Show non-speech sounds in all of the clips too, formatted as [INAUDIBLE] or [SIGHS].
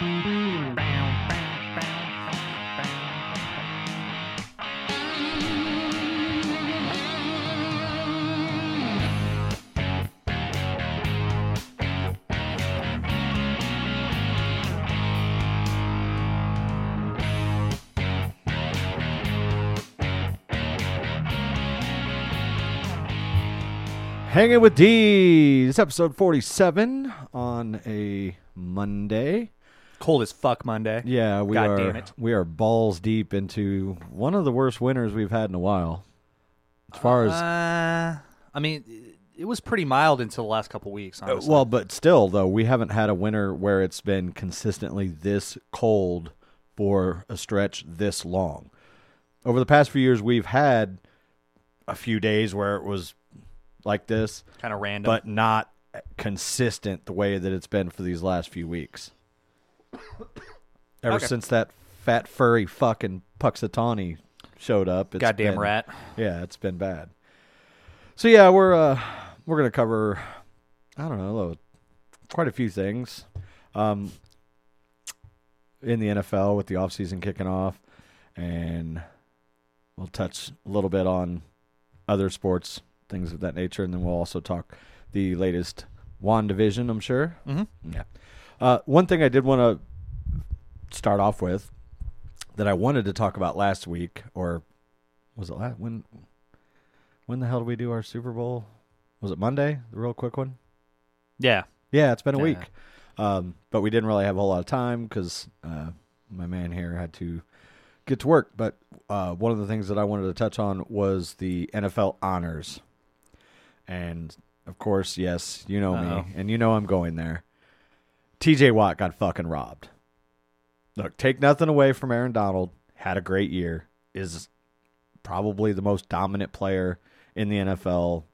Hanging with D. It's episode 47 on a Monday. Cold as fuck Monday. Yeah, we God are damn it. we are balls deep into one of the worst winters we've had in a while. As far as Uh, I mean, it- was pretty mild until the last couple weeks. uh, Honestly. well, but still though, we haven't had a winter where it's been consistently this cold for a stretch this long. Over the past few years we've had a few days where it was like this, kind of random. but not consistent the way that it's been for these last few weeks. [COUGHS] Ever Okay. since that fat furry fucking Punxsutawney showed up, it's goddamn been- rat. Yeah, it's been bad. So yeah, we're uh we're gonna cover I don't know quite a few things. Um in the NFL with the offseason kicking off and we'll touch a little bit on other sports, things of that nature, and then we'll also talk the latest WandaVision, I'm sure. Mhm. Yeah. Uh, one thing I did want to start off with that I wanted to talk about last week, or was it last when? When the hell did we do our Super Bowl? Was it Monday? The real quick one. Yeah. Yeah, it's been a Yeah. week, um, but we didn't really have a whole lot of time because uh, my man here had to get to work. But uh, one of the things that I wanted to touch on was the NFL honors, and of course, yes, you know Uh-oh. me, and you know I'm going there. T.J. Watt got fucking robbed. Look, take nothing away from Aaron Donald. Had a great year. Is probably the most dominant player in the NFL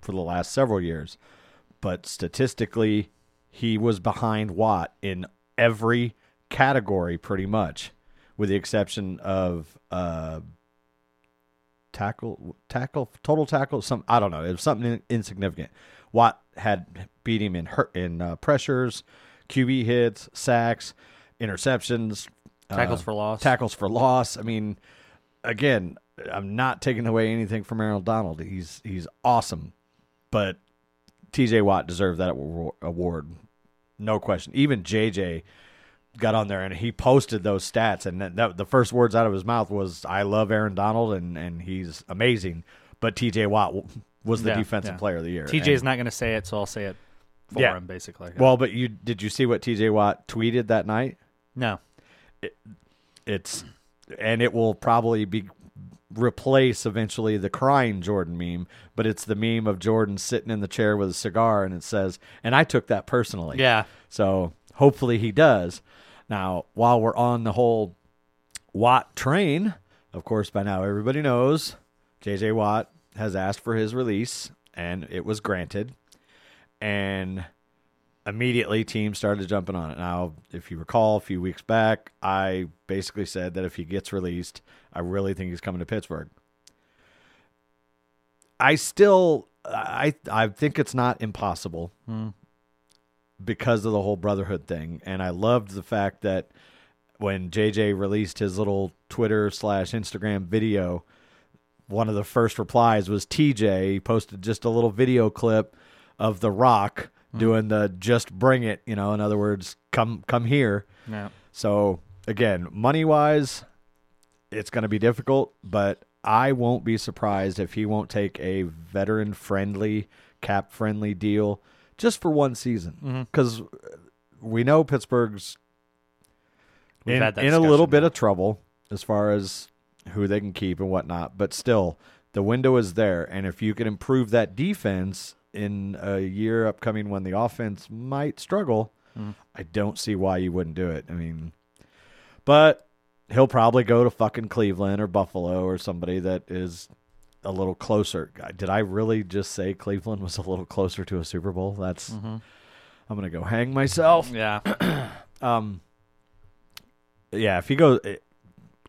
for the last several years but statistically, he was behind Watt in every category pretty much, with the exception of uh, tackle, tackle, total tackle. Some I don't know. It was something insignificant. Watt had beat him in hurt in uh, pressures, QB hits, sacks, interceptions, Tackles uh, for loss. tackles for loss. I mean, again, I'm not taking away anything from Aaron Donald. He's he's awesome, but T.J. Watt deserved that award, no question. Even J.J. got on there and he posted those stats, and that, that the first words out of his mouth was, "I love Aaron Donald and and he's amazing." But T.J. Watt was the Yeah, defensive yeah. player of the year. TJ's And- not going to say it, so I'll say it for Yeah. him, basically. well, but you did you see what T.J. Watt tweeted that night? no. it's and it will probably be replace eventually the crying Jordan meme, but it's the meme of Jordan sitting in the chair with a cigar and it says, and I took that personally. Yeah. So hopefully he does. Now, while we're on the whole Watt train, of course by now everybody knows JJ Watt has asked for his release and it was granted. And immediately teams started jumping on it. Now, if you recall a few weeks back, I basically said that if he gets released, I really think he's coming to Pittsburgh. I still I I think it's not impossible Hmm. because of the whole brotherhood thing. And I loved the fact that when JJ released his little Twitter slash Instagram video, one of the first replies was TJ. He posted just a little video clip of The Rock doing the just bring it, you know, in other words, come come here. No. So again, money wise, it's going to be difficult, but I won't be surprised if he won't take a veteran friendly, cap friendly deal just for one season because we know Pittsburgh's We've in, in a little bit of trouble as far as who they can keep and whatnot, but still the window is there, and if you can improve that defense in a year upcoming when the offense might struggle, I don't see why you wouldn't do it. I mean, but he'll probably go to fucking Cleveland or Buffalo or somebody that is a little closer. Did I really just say Cleveland was a little closer to a Super Bowl? That's I'm gonna go hang myself. Yeah. [CLEARS THROAT] Um, yeah, if you go eh,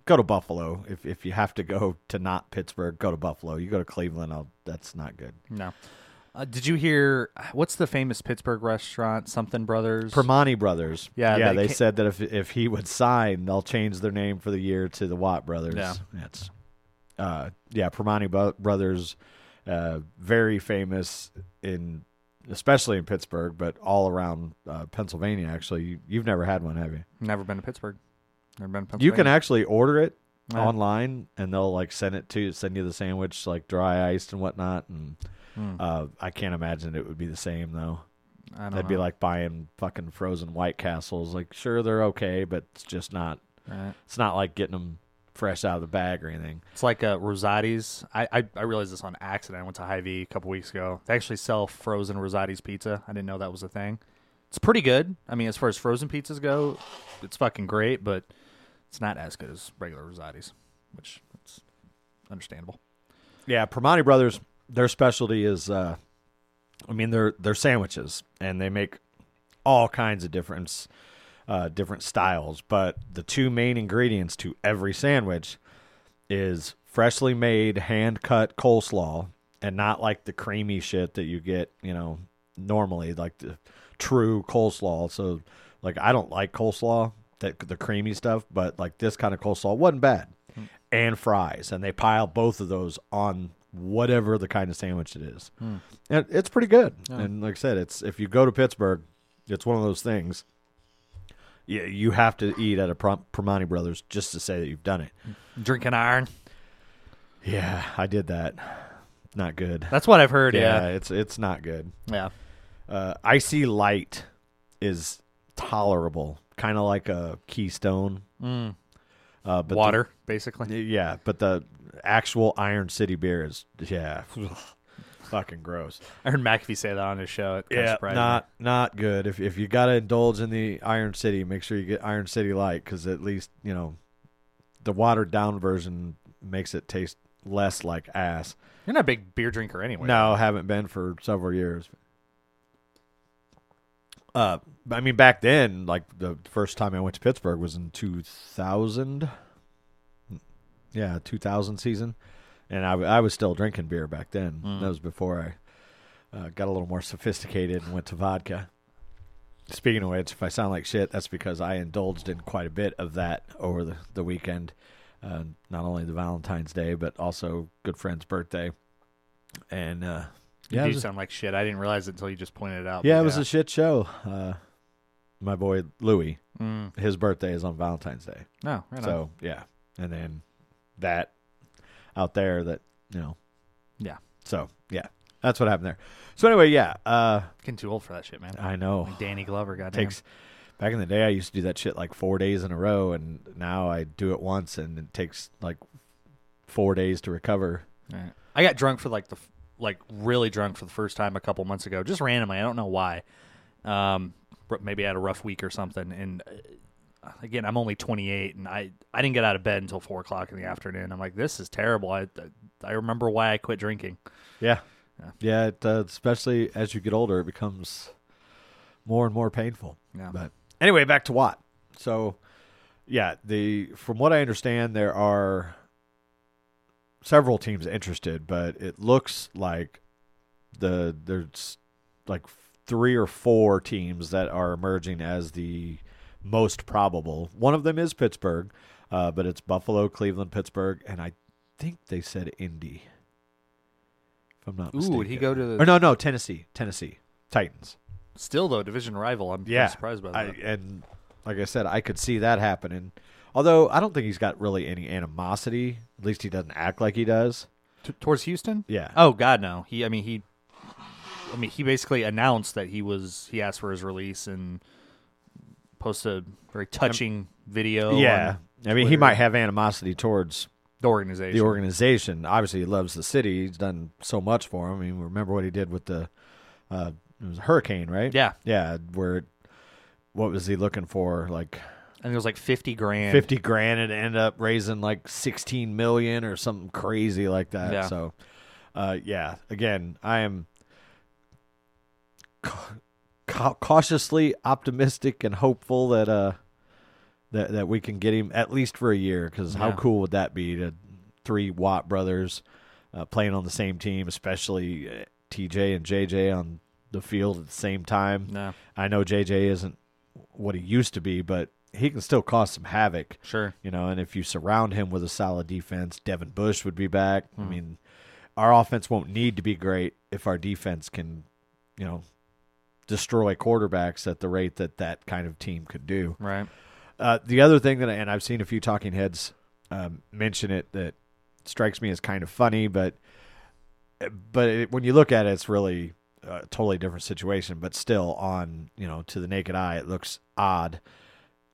go to Buffalo, if if you have to go to not Pittsburgh, go to Buffalo. You go to Cleveland, I'll, that's not good. no. Uh, did you hear what's the famous Pittsburgh restaurant? Something Brothers. Primanti Brothers. Yeah, yeah. they They, said that if if he would sign, they'll change their name for the year to the Watt Brothers. Yeah. That's, uh, yeah. Primanti Brothers, uh, very famous in, especially in Pittsburgh, but all around uh, Pennsylvania. Actually, you, you've never had one, have you? Never been to Pittsburgh. Never been to You can actually order it Yeah. online, and they'll like send it to send you the sandwich like dry iced and whatnot. And Hmm. uh, I can't imagine it would be the same though. I don't That'd be like buying fucking frozen White Castles. Like, sure, they're okay, but it's just not. Right. It's not like getting them fresh out of the bag or anything. It's like uh, Rosati's. I, I I realized this on accident. I went to Hy-Vee a couple weeks ago. They actually sell frozen Rosati's pizza. I didn't know that was a thing. It's pretty good. I mean, as far as frozen pizzas go, it's fucking great, but it's not as good as regular Rosati's, which is understandable. Yeah, Primanti Brothers, their specialty is, uh, I mean, they're they're sandwiches, and they make all kinds of different uh, different styles. But the two main ingredients to every sandwich is freshly made, hand cut coleslaw, and not like the creamy shit that you get, you know, normally, like the true coleslaw. So, like, I don't like coleslaw, that the creamy stuff, but like this kind of coleslaw wasn't bad and fries, and they pile both of those on whatever the kind of sandwich it is. And it's pretty good. And like I said, it's if you go to Pittsburgh, it's one of those things. Yeah, you have to eat at a Prom- Brothers just to say that you've done it. Drinking iron. Yeah, I did that. Not good. That's what I've heard. yeah, Yeah. it's it's not good. Yeah. Uh, IC Light is tolerable, kind of like a Keystone. Mm. Uh, but the- Water, basically. Yeah, but the actual Iron City beer is yeah, [LAUGHS] fucking gross. I heard McAfee say that on his show. It Yeah, not not good. If if you gotta indulge in the Iron City, make sure you get Iron City Light because at least you know the watered down version makes it taste less like ass. You're not a big beer drinker anyway. No, haven't been for several years. Uh, I mean, back then, like the first time I went to Pittsburgh was in two thousand. Yeah, two thousand season, and I, I was still drinking beer back then. That was before I uh, got a little more sophisticated and went to vodka. Speaking of which, if I sound like shit, that's because I indulged in quite a bit of that over the the weekend. Uh, not only the Valentine's Day, but also good friend's birthday. And uh, You yeah, do sound like shit. I didn't realize it until you just pointed it out. yeah, it was a shit show. Uh, my boy Louis, Mm. his birthday is on Valentine's Day, No, right on. so yeah, and then that out there that you know, Yeah. So yeah, that's what happened there. So anyway, yeah, uh, Getting too old for that shit, man. I know Like Danny Glover, goddamn. takes back in the day I used to do that shit like four days in a row and now I do it once and it takes like four days to recover. Right. I got drunk for like the like really drunk for the first time a couple months ago, just randomly. I don't know why. Um, maybe I had a rough week or something. And uh, again, I'm only 28, and I I didn't get out of bed until four o'clock in the afternoon. I'm like, this is terrible. I I remember why I quit drinking. Yeah. Yeah. Yeah, it, uh, especially as you get older, it becomes more and more painful. Yeah. But anyway, back to Watt. So, yeah, the from what I understand, there are several teams interested, but it looks like the there's like three or four teams that are emerging as the most probable. One of them is Pittsburgh, uh, but it's Buffalo, Cleveland, Pittsburgh, and I think they said Indy. If I'm not Ooh, mistaken. would he go to the Or no, no, Tennessee, Tennessee Titans. still though division rival? I'm Yeah, surprised by I, that. and like I said, I could see that happening. Although I don't think he's got really any animosity. At least he doesn't act like he does. T- towards Houston? Yeah. Oh God, no. He, I mean, he, I mean, he basically announced that he was he asked for his release and posted a very touching video. yeah. I mean, he might have animosity towards the organization. the organization. Obviously, he loves the city. He's done so much for him. I mean, remember what he did with the uh, it was a hurricane, right? Yeah. yeah, where what was he looking for? Like think it was like fifty grand. fifty grand, and end up raising like sixteen million or something crazy like that. Yeah. So, uh, yeah. Again, I am ca- ca- cautiously optimistic and hopeful that uh that that we can get him at least for a year. Because how cool would that be to three Watt brothers uh, playing on the same team, especially uh, TJ and JJ on the field at the same time. No, I know JJ isn't what he used to be, but he can still cause some havoc. sure. You know, and if you surround him with a solid defense, Devin Bush would be back. Hmm. I mean, our offense won't need to be great if our defense can, you know, destroy quarterbacks at the rate that that kind of team could do. Right. Uh, the other thing that, and I've seen a few talking heads um, mention it that strikes me as kind of funny, but but it, when you look at it, it's really a totally different situation. But still, on you know, to the naked eye, it looks odd.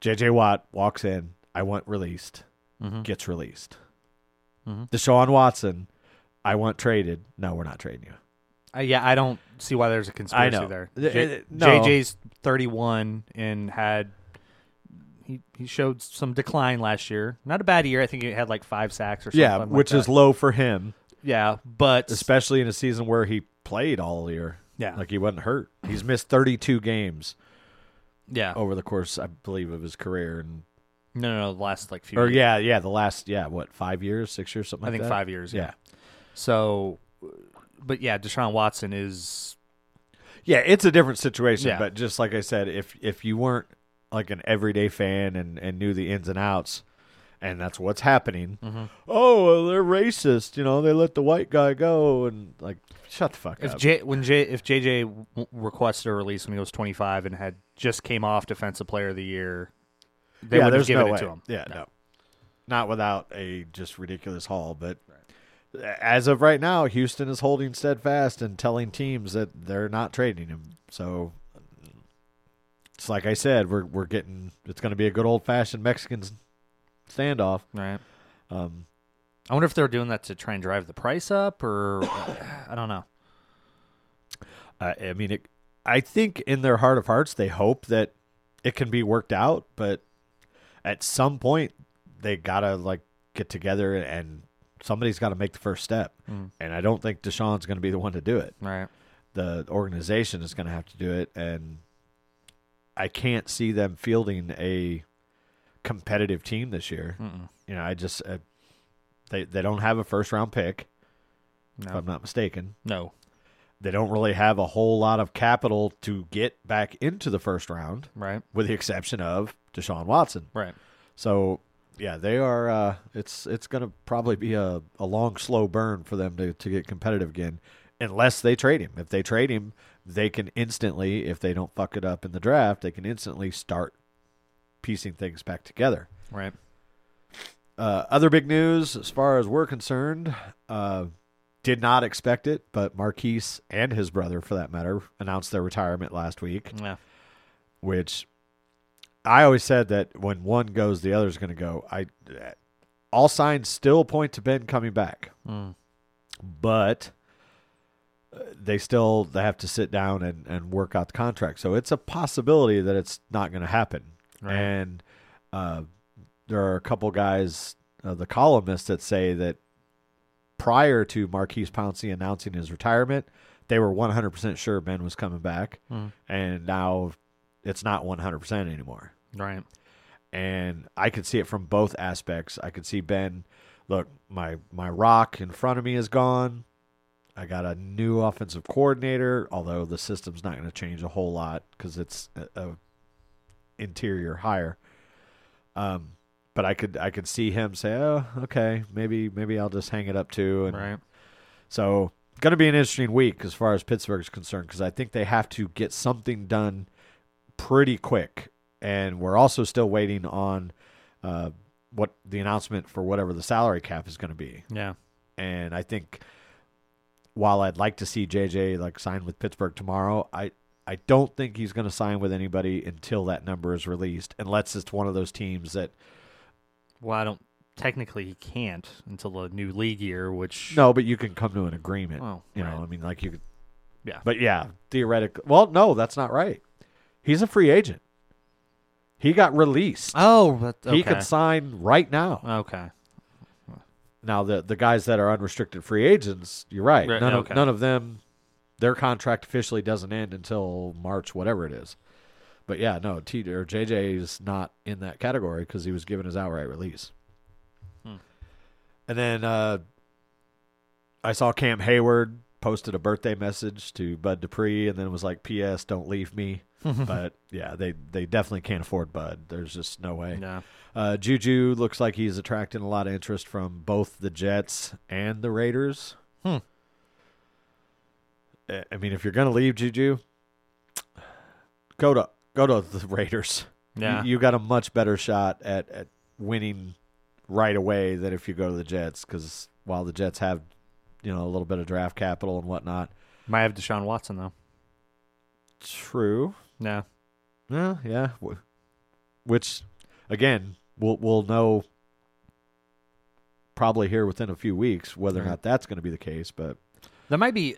J.J. Watt walks in. I want released. Mhm. Gets released. Mhm. Deshaun Watson. I want traded. No, we're not trading you. Uh, yeah, I don't see why there's a conspiracy know. there. Th- J- uh, no. JJ's 31 and had he he showed some decline last year. Not a bad year. I think he had like five sacks or something. Yeah, like which that. is low for him, yeah, but especially in a season where he played all year. yeah, Like he wasn't hurt. He's missed 32 games yeah. over the course, I believe, of his career, and No, no, no. The last like few. or years. yeah, yeah, the last yeah, what five years, six years, something. Like that? I like think that? five years. Yeah, So, but yeah, Deshaun Watson is yeah, it's a different situation. Yeah. But just like I said, if if you weren't like an everyday fan and and knew the ins and outs, and that's what's happening. Mm-hmm. Oh, well, they're racist. You know, they let the white guy go, and like, shut the fuck if up. J when J if JJ w- requested a release when he was 25 and had just came off Defensive Player of the Year, they yeah, would have given no it way. to him. Yeah, no. not without a just ridiculous haul. But as of right now, Houston is holding steadfast and telling teams that they're not trading him. So it's like I said, we're we're getting. It's going to be a good old fashioned Mexican standoff. Right. Um, I wonder if they're doing that to try and drive the price up, or I don't know. I, I mean, it, I think in their heart of hearts, they hope that it can be worked out, but at some point, they gotta like get together and somebody's got to make the first step. Mm. And I don't think Deshaun's going to be the one to do it. Right. The organization is going to have to do it, and I can't see them fielding a competitive team this year. Mm-mm. You know, I just uh, they they don't have a first round pick, if I'm not mistaken no. they don't really have a whole lot of capital to get back into the first round, Right. with the exception of Deshaun Watson. Right. So, yeah, they are. Uh, it's it's going to probably be a, a long, slow burn for them to, to get competitive again, unless they trade him. If they trade him, they can instantly, if they don't fuck it up in the draft, they can instantly start piecing things back together. Right. Uh, other big news as far as we're concerned, uh, did not expect it, but Maurkice and his brother, for that matter, announced their retirement last week, Yeah. which I always said that when one goes, the other's going to go. I all signs still point to Ben coming back, Mm. but uh, they still they have to sit down and, and work out the contract. So it's a possibility that it's not going to happen. Right. And uh, there are a couple guys, uh, the columnists, that say that prior to Maurkice Pouncey announcing his retirement, they were 100% sure Ben was coming back. Mm. And now it's not 100% anymore. Right. And I could see it from both aspects. I could see Ben, look, my, my rock in front of me is gone. I got a new offensive coordinator, although the system's not going to change a whole lot because it's a, a interior hire. Um, but I could I could see him say, "Oh, okay, maybe maybe I'll just hang it up too." And Right. so, going to be an interesting week as far as Pittsburgh is concerned because I think they have to get something done pretty quick, and we're also still waiting on uh, what the announcement for whatever the salary cap is going to be. Yeah. And I think while I'd like to see JJ like sign with Pittsburgh tomorrow, I I don't think he's going to sign with anybody until that number is released, unless it's one of those teams that Well, I don't. Technically, he can't until the new league year, which no, but you can come to an agreement. Oh, you right. know, I mean, like you could. Yeah. But yeah, theoretically, well, no, that's not right. He's a free agent. He got released. Oh, but, okay. He could sign right now. Okay. Now the the guys that are unrestricted free agents, you're right. Right, none okay. of none of them, their contract officially doesn't end until March, whatever it is. But yeah, no, T or JJ is not in that category because he was given his outright release. Hmm. And then uh, I saw Cam Heyward posted a birthday message to Bud Dupree, and then it was like, "P.S. Don't leave me." [LAUGHS] but yeah, they they definitely can't afford Bud. There's just no way. Yeah. Uh, Juju looks like he's attracting a lot of interest from both the Jets and the Raiders. Hmm. I mean, if you're gonna leave Juju, go to go to the [LAUGHS] Raiders. Yeah. you, you got a much better shot at, at winning right away than if you go to the Jets. Because while the Jets have, you know, a little bit of draft capital and whatnot, Might have Deshaun Watson though. true. Yeah. Yeah, yeah. Which, again, we'll we'll know probably here within a few weeks whether or not that's going to be the case. But That might be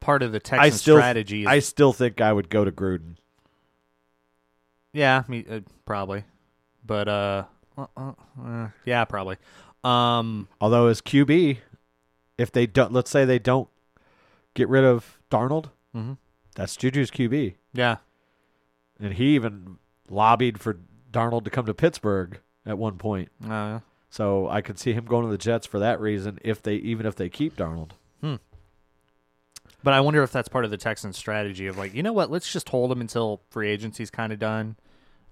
part of the I still, strategy. Is, I still think I would go to Gruden. yeah, me uh, probably, but uh, uh, uh, uh, yeah, probably. Um, Although as QB, if they don't, let's say they don't get rid of Darnold, mhm. that's Juju's QB, yeah, and he even lobbied for Darnold to come to Pittsburgh at one point. uh, So I could see him going to the Jets for that reason. If they even if they keep Darnold. But I wonder if that's part of the Texans' strategy of like, you know what? Let's just hold them until free agency's kind of done,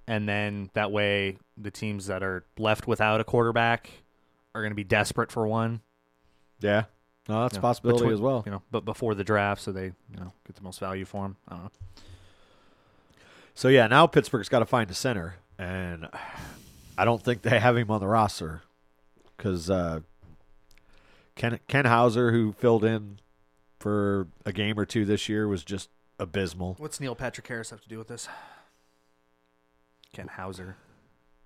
and then that way the teams that are left without a quarterback are going to be desperate for one. Yeah, no, that's you a possibility between- as well. You know, but before the draft, so they you know get the most value for him. I don't know. So yeah, now Pittsburgh's got to find a center, and [SIGHS] I don't think they have him on the roster because uh, Ken Ken Hauser, who filled in for a game or two this year, was just abysmal. What's Neil Patrick Harris have to do with this? Ken Hauser.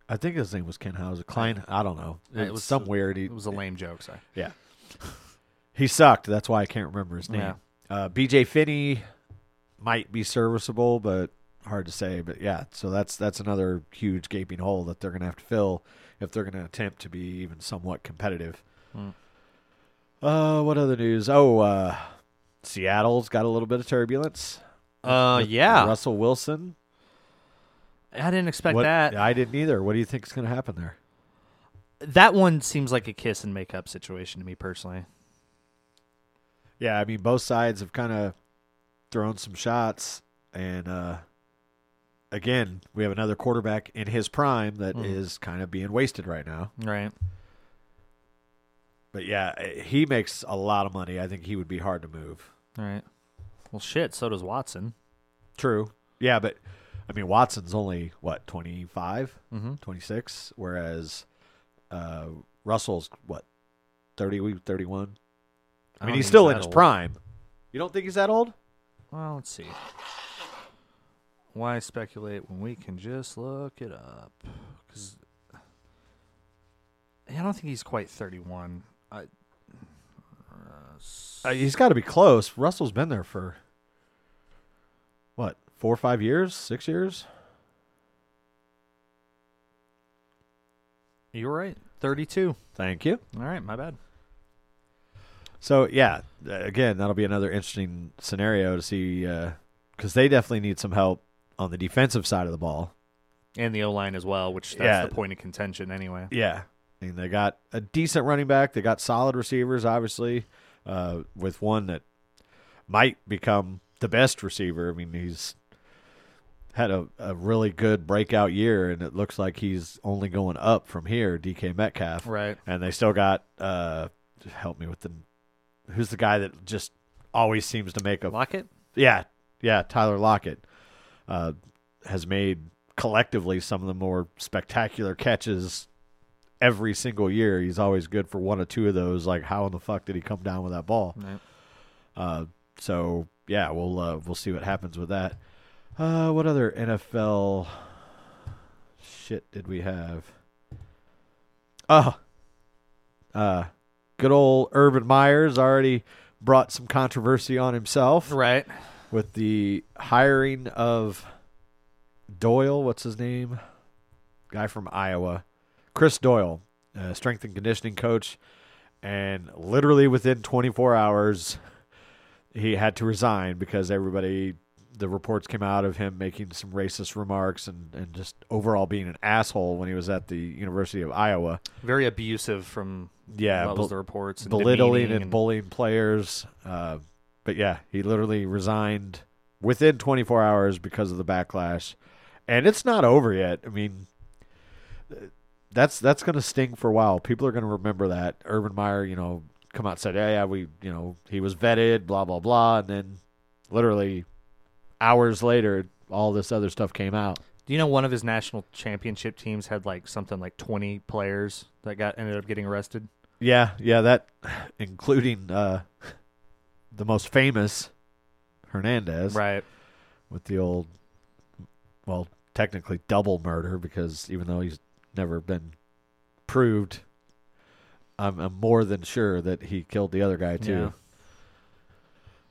I think his name was Ken Hauser. Klein, I don't know. It It was- some weird. It was a lame joke. Sorry. yeah, he sucked. That's why I can't remember his name. Yeah. Uh, B.J. Finney might be serviceable, but hard to say. But yeah, so that's that's another huge gaping hole that they're going to have to fill if they're going to attempt to be even somewhat competitive. Hmm. Uh, what other news? Oh, uh, Seattle's got a little bit of turbulence. Uh, with yeah. Russell Wilson. I didn't expect What- that. I didn't either. What do you think is going to happen there? That one seems like a kiss and make up situation to me personally. Yeah, I mean both sides have kind of thrown some shots, and uh, again, we have another quarterback in his prime that is Mhm. kind of being wasted right now. Right. But yeah, eh, he makes a lot of money. I think he would be hard to move. All right. Well, shit. So does Watson. True. Yeah, but I mean Watson's only what 25, Mm-hmm. 26, whereas uh, Russell's what 30, 31. I mean, he's still in his prime. You don't think he's that old? Well, let's see. Why speculate when we can just look it up? Because I don't think he's quite thirty-one. I, Uh, he's got to be close. Russell's been there for what four or five years, six years. you're right. Thirty-two. Thank you. All right, my bad. So yeah, uh, again, that'll be another interesting scenario to see because they definitely need some help on the defensive side of the ball. And the O line as well, which that's Yeah. the point of contention anyway. Yeah, I mean they got a decent running back. They got solid receivers, obviously, uh, with one that might become the best receiver. I mean he's had a, a really good breakout year, and it looks like he's only going up from here. DK Metcalf, Right. and they still got uh, help me with the who's the guy that just always seems to make a Lockett. Yeah, yeah. Tyler Lockett uh, has made collectively some of the more spectacular catches every single year. He's always good for one or two of those. Like, how in the fuck did he come down with that ball? Right. Uh, so yeah, we'll uh, we'll see what happens with that. Uh, what other NFL shit did we have? Oh, uh, good old Urban Myers already brought some controversy on himself Right. with the hiring of Doyle. What's his name? guy from Iowa, Chris Doyle, uh, strength and conditioning coach, and literally within 24 hours, he had to resign because everybody, the reports came out of him making some racist remarks and, and just overall being an asshole when he was at the University of Iowa. Very abusive from Yeah, what bel- the reports and belittling demeaning and, bullying players. Uh, but yeah, he literally resigned within 24 hours because of the backlash, and it's not over yet. I mean, that's that's going to sting for a while. People are going to remember that Urban Meyer, you know, come out and said, "Yeah, yeah, we, you know, he was vetted, blah blah blah," and then literally hours later, all this other stuff came out. Do you know one of his national championship teams had like something like 20 players that got ended up getting arrested? Yeah, yeah, that [LAUGHS] including uh, the most famous Hernandez, Right. with the old, well, technically double murder because even though he's never been proved, I'm, I'm more than sure that he killed the other guy too.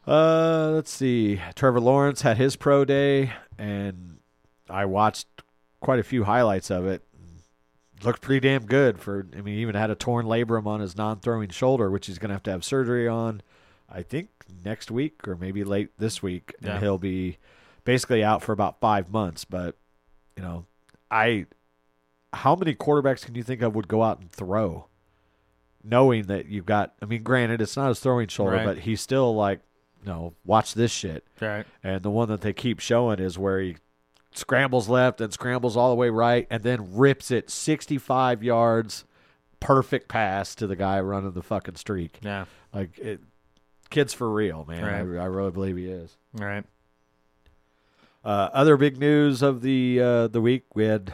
Uh, let's see. Trevor Lawrence had his pro day, and I watched quite a few highlights of it. Looked pretty damn good for. I mean, he even had a torn labrum on his non-throwing shoulder, which he's going to have to have surgery on. I think next week or maybe late this week, Yeah. and he'll be basically out for about five months. But you know, I how many quarterbacks can you think of would go out and throw, knowing that you've got? I mean, granted, it's not his throwing shoulder, Right. but he's still like, no, watch this shit. Right. And the one that they keep showing is where he scrambles left and scrambles all the way right, and then rips it 65 yards, perfect pass to the guy running the fucking streak. Yeah. Like it, kid's for real, man. Right. I, I really believe he is. All right. Uh, other big news of the uh, the week we had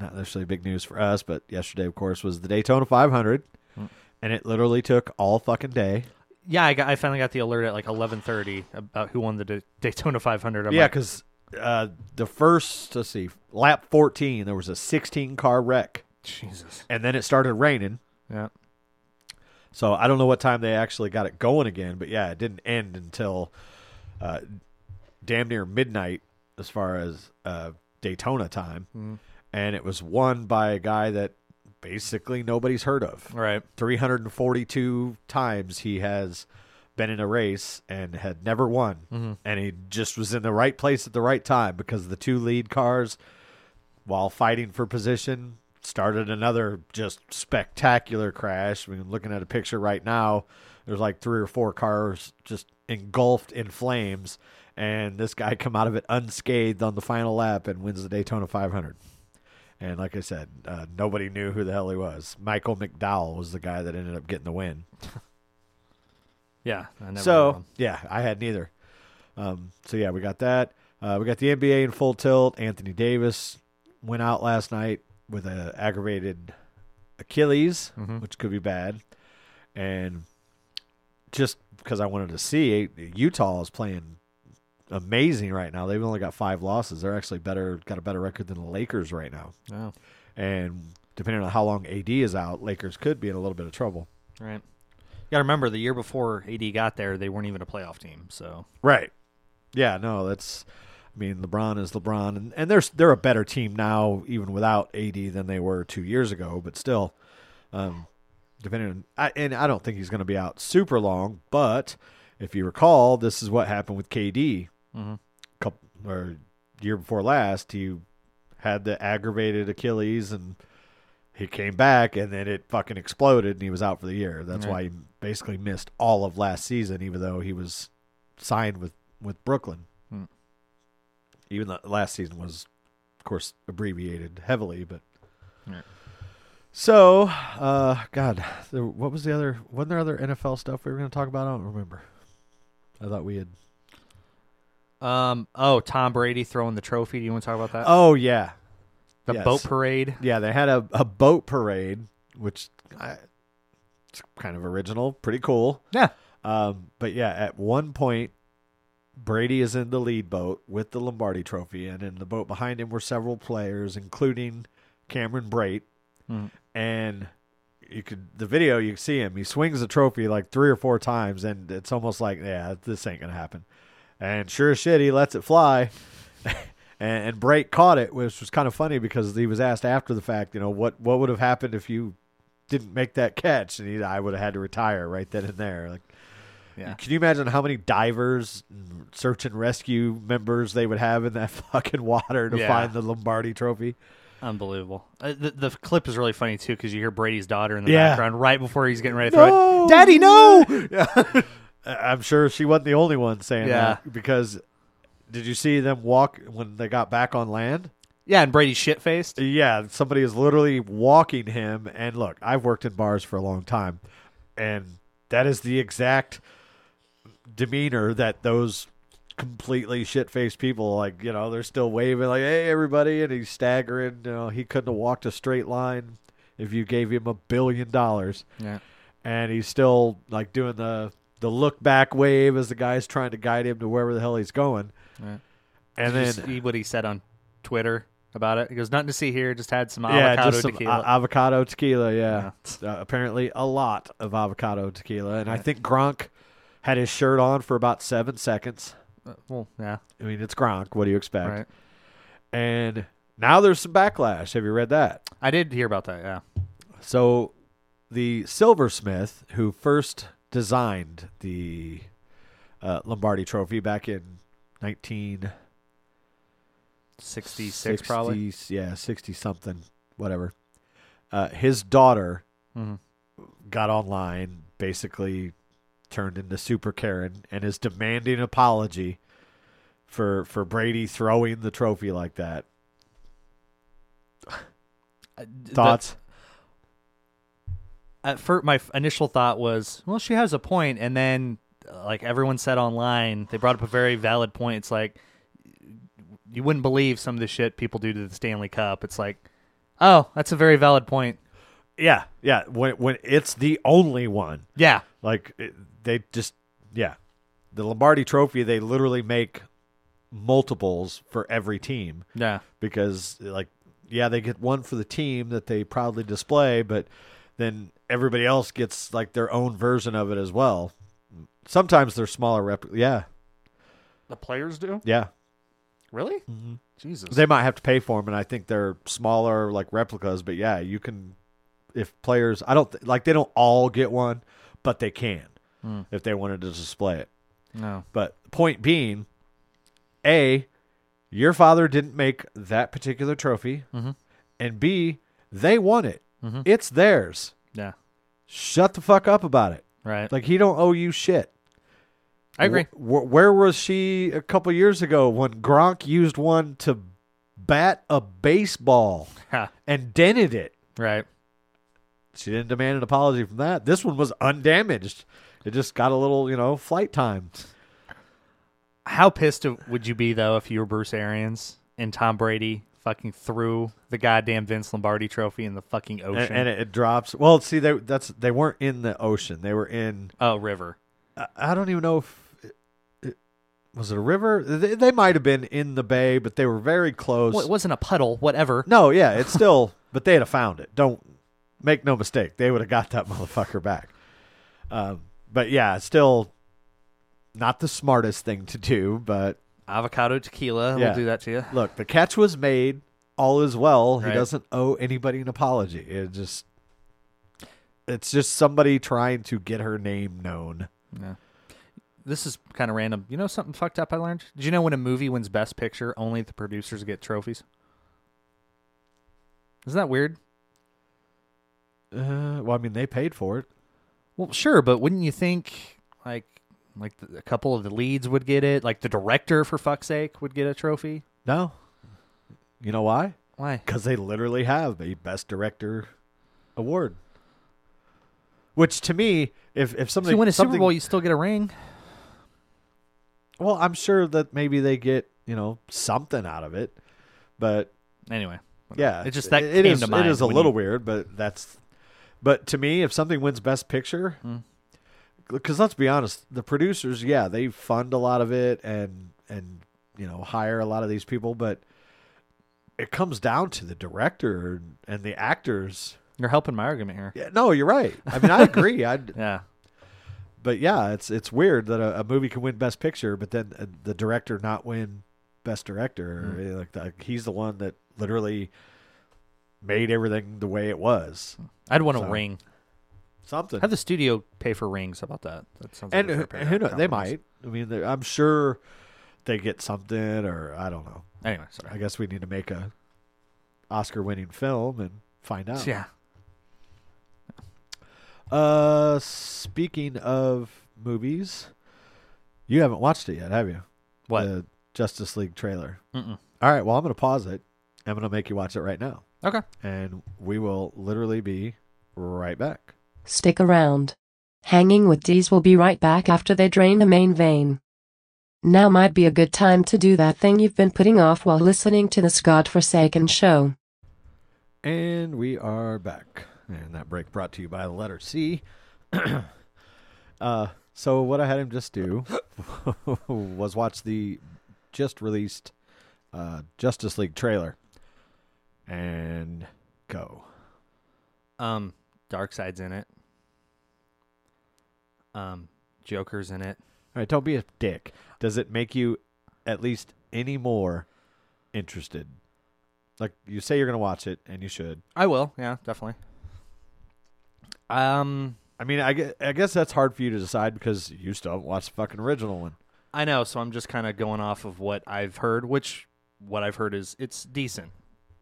not necessarily big news for us, but yesterday, of course, was the Daytona 500, Mm. and it literally took all fucking day. Yeah, I got. I finally got the alert at like 11:30 about who won the Da- Daytona 500. I'm yeah, like, because uh, the first let's see, lap 14, there was a 16 car wreck, Jesus. and then it started raining. Yeah. So I don't know what time they actually got it going again, but yeah, it didn't end until uh, damn near midnight as far as uh, Daytona time, Mhm. And it was won by a guy that basically nobody's heard of. Right. 342 times he has been in a race and had never won, Mhm. and he just was in the right place at the right time because the two lead cars, while fighting for position, started another just spectacular crash. I mean, looking at a picture right now, there's like three or four cars just engulfed in flames, and this guy come out of it unscathed on the final lap and wins the Daytona 500. And like I said, uh, nobody knew who the hell he was. Michael McDowell was the guy that ended up getting the win. [LAUGHS] Yeah. I never so yeah, I had neither. Um, so yeah, we got that. Uh, we got the NBA in full tilt. Anthony Davis went out last night with a aggravated Achilles, Mhm. which could be bad. And just because I wanted to see, Utah is playing amazing right now. They've only got five losses. They're actually better, got a better record than the Lakers right now. Oh, And depending on how long AD is out, Lakers could be in a little bit of trouble. right. You got to remember the year before AD got there, they weren't even a playoff team. So Right. Yeah, no, that's I mean, LeBron is LeBron and, and they're they're a better team now even without AD than they were 2 years ago, but still um depending on I, and I don't think he's going to be out super long, but if you recall, this is what happened with KD Mhm. couple or year before last, he had the aggravated Achilles and he came back and then it fucking exploded and he was out for the year. That's Right. why he basically missed all of last season, even though he was signed with with Brooklyn. Hmm. Even the last season was, of course, abbreviated heavily, but. Right. So, uh, God, there, what was the other? Wasn't there other NFL stuff we were going to talk about? I don't remember. I thought we had. Um. Oh, Tom Brady throwing the trophy. Do you want to talk about that? Oh yeah, the yes. boat parade. Yeah, they had a, a boat parade, which I, it's kind of original, pretty cool. Yeah. Um, but yeah, at one point, Brady is in the lead boat with the Lombardi Trophy, and in the boat behind him were several players, including Cameron Brate. Mhm. And you could the video you see him. He swings the trophy like three or four times, and it's almost like, yeah, this ain't gonna happen. And sure as shit, he lets it fly. [LAUGHS] and, and Brate caught it, which was kind of funny because he was asked after the fact, you know, what what would have happened if you didn't make that catch, and he, I would have had to retire right then and there. Like, Yeah. can you imagine how many divers, search and rescue members they would have in that [LAUGHS] fucking water to Yeah. find the Lombardi Trophy? Unbelievable. Uh, the, the clip is really funny too because you hear Brady's daughter in the Yeah. background right before he's getting ready to throw it. Daddy, no! [LAUGHS] I'm sure she wasn't the only one saying Yeah. that because did you see them walk when they got back on land? yeah, and Brady's shit faced. Yeah, somebody is literally walking him. And look, I've worked in bars for a long time, and that is the exact demeanor that those completely shit faced people like. You know, they're still waving like, "Hey, everybody!" and he's staggering. You know, he couldn't have walked a straight line if you gave him a billion dollars, Yeah. and he's still like doing the the look back wave as the guy's trying to guide him to wherever the hell he's going. Right. And Did you then see what he said on Twitter about it? He goes, "Nothing to see here. Just had some yeah, avocado just some tequila." a- avocado tequila. Yeah, Uh, apparently a lot of avocado tequila, and I think Gronk had his shirt on for about seven seconds. Uh, well, yeah, I mean, it's Gronk. What do you expect? right. And now there's some backlash. Have you read that? I did hear about that. Yeah. So, the silversmith who first designed the uh, Lombardi Trophy back in 19 66 probably. yeah, 60 something, whatever. Uh, his daughter Mhm. got online, basically turned into Super Karen, and is demanding apology for for Brady throwing the trophy like that. [SIGHS] Uh, Thoughts? At first, my initial thought was, well, she has a point, and then, like everyone said online, they brought up a very valid point. It's like you wouldn't believe some of the shit people do to the Stanley Cup. It's like, oh, that's a very valid point. yeah, yeah. When when it's the only one, Yeah, like it, they just yeah, the Lombardi Trophy. They literally make multiples for every team. yeah, because like yeah they get one for the team that they proudly display but then everybody else gets like their own version of it as well sometimes they're smaller rep yeah the players do. yeah Really? Jesus. they might have to pay for them and i think they're smaller like replicas but yeah you can if players i don't th- like they don't all get one but they can Hmm. if they wanted to display it no. But point being, A, your father didn't make that particular trophy. Mhm. And B, they won it. Mhm. It's theirs. Yeah. Shut the fuck up about it. Right. Like he don't owe you shit. I agree. Wh- wh- where was she a couple years ago when Gronk used one to bat a baseball [LAUGHS] and dented it? Right. She didn't demand an apology from that. This one was undamaged. It just got a little, you know, flight time. How pissed would you be though if you were Bruce Arians and Tom Brady fucking threw the goddamn Vince Lombardi trophy in the fucking and, ocean? and it, it drops. Well, see, they that's they weren't in the ocean. They were in. oh, river. I- I don't even know if it, it, was it a river. They, they might have been in the bay, but they were very close. Well, it wasn't a puddle. Whatever. no, yeah, [LAUGHS] it's still. but they'd have found it. Don't make no mistake. They would have got that [LAUGHS] motherfucker back. Um, but yeah, still not the smartest thing to do. But Avocado tequila Yeah. will do that to you. look, the catch was made. All is well. He doesn't owe anybody an apology. It just. It's just somebody trying to get her name known. Yeah. This is kind of random. You know something fucked up I learned? Did you know when a movie wins Best Picture, only the producers get trophies? Isn't that weird? Uh, well, I mean, they paid for it. Well, sure, but wouldn't you think like like the, a couple of the leads would get it? Like the director, for fuck's sake, would get a trophy? No. You know why? Why? Because they literally have a Best Director award. Which to me, if if If something you win a Super Bowl, you still get a ring. well, I'm sure that maybe they get you know something out of it, but Anyway, yeah, It's just that it came is- to mind It is a little you- weird, but that's. But to me, if something wins Best Picture, Mm. Because let's be honest, the producers, yeah, they fund a lot of it and and you know hire a lot of these people, but it comes down to the director and the actors. you're helping my argument here. Yeah, no, you're right. I mean, I agree. [LAUGHS] I Yeah, but yeah, it's it's weird that a, a movie can win Best Picture, but then uh, the director not win best director. Hmm. Like, like he's the one that literally made everything the way it was. I'd want a ring. Something. Have the studio pay for rings. How about that? That sounds like and a who, who pair- know, they might. I mean, I'm sure they get something, or I don't know. Anyway, sorry. I guess we need to make a Oscar-winning film and find out. Yeah. Uh, speaking of movies, you haven't watched it yet, have you? What? The Justice League trailer. Mm-mm. All right. Well, I'm going to pause it. I'm going to make you watch it right now, Okay. and we will literally be right back. Stick around. Hanging with D's will be right back after they drain the main vein. Now might be a good time to do that thing you've been putting off while listening to this godforsaken show. And we are back. And that break brought to you by the letter C. [CLEARS THROAT] uh, so what I had him just do [LAUGHS] was watch the just released uh, Justice League trailer and go. Um, Darkseid's in it. Um, Joker's in it. All right, don't be a dick. Does it make you at least any more interested? Like you say you're going to watch it and you should. I will. Yeah, definitely. Um, I mean, I guess, I guess that's hard for you to decide because you still haven't watched the fucking original one. I know, so I'm just kind of going off of what I've heard, which what I've heard is it's decent.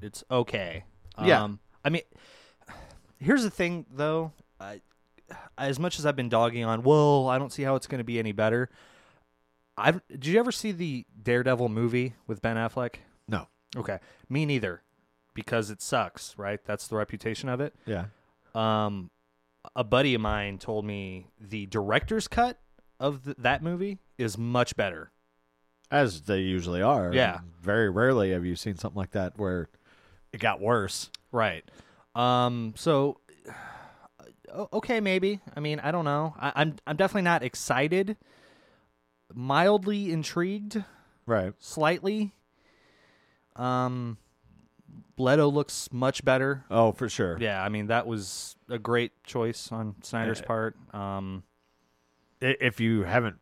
It's okay. Yeah. Um, I mean, [SIGHS] here's the thing, though. I, as much as I've been dogging on, well, I don't see how it's going to be any better. I've did you ever see the Daredevil movie with Ben Affleck? No. Okay, me neither, because it sucks. Right, that's the reputation of it. Yeah. Um, a buddy of mine told me the director's cut of th- that movie is much better. As they usually are. Yeah. Very rarely have you seen something like that where it got worse. Right. Um. So, okay, maybe. I mean, I don't know. I, I'm I'm definitely not excited. Mildly intrigued, Right. slightly. Um, Leto looks much better. Oh, for sure. Yeah, I mean that was a great choice on Snyder's Uh, part. Um, If you haven't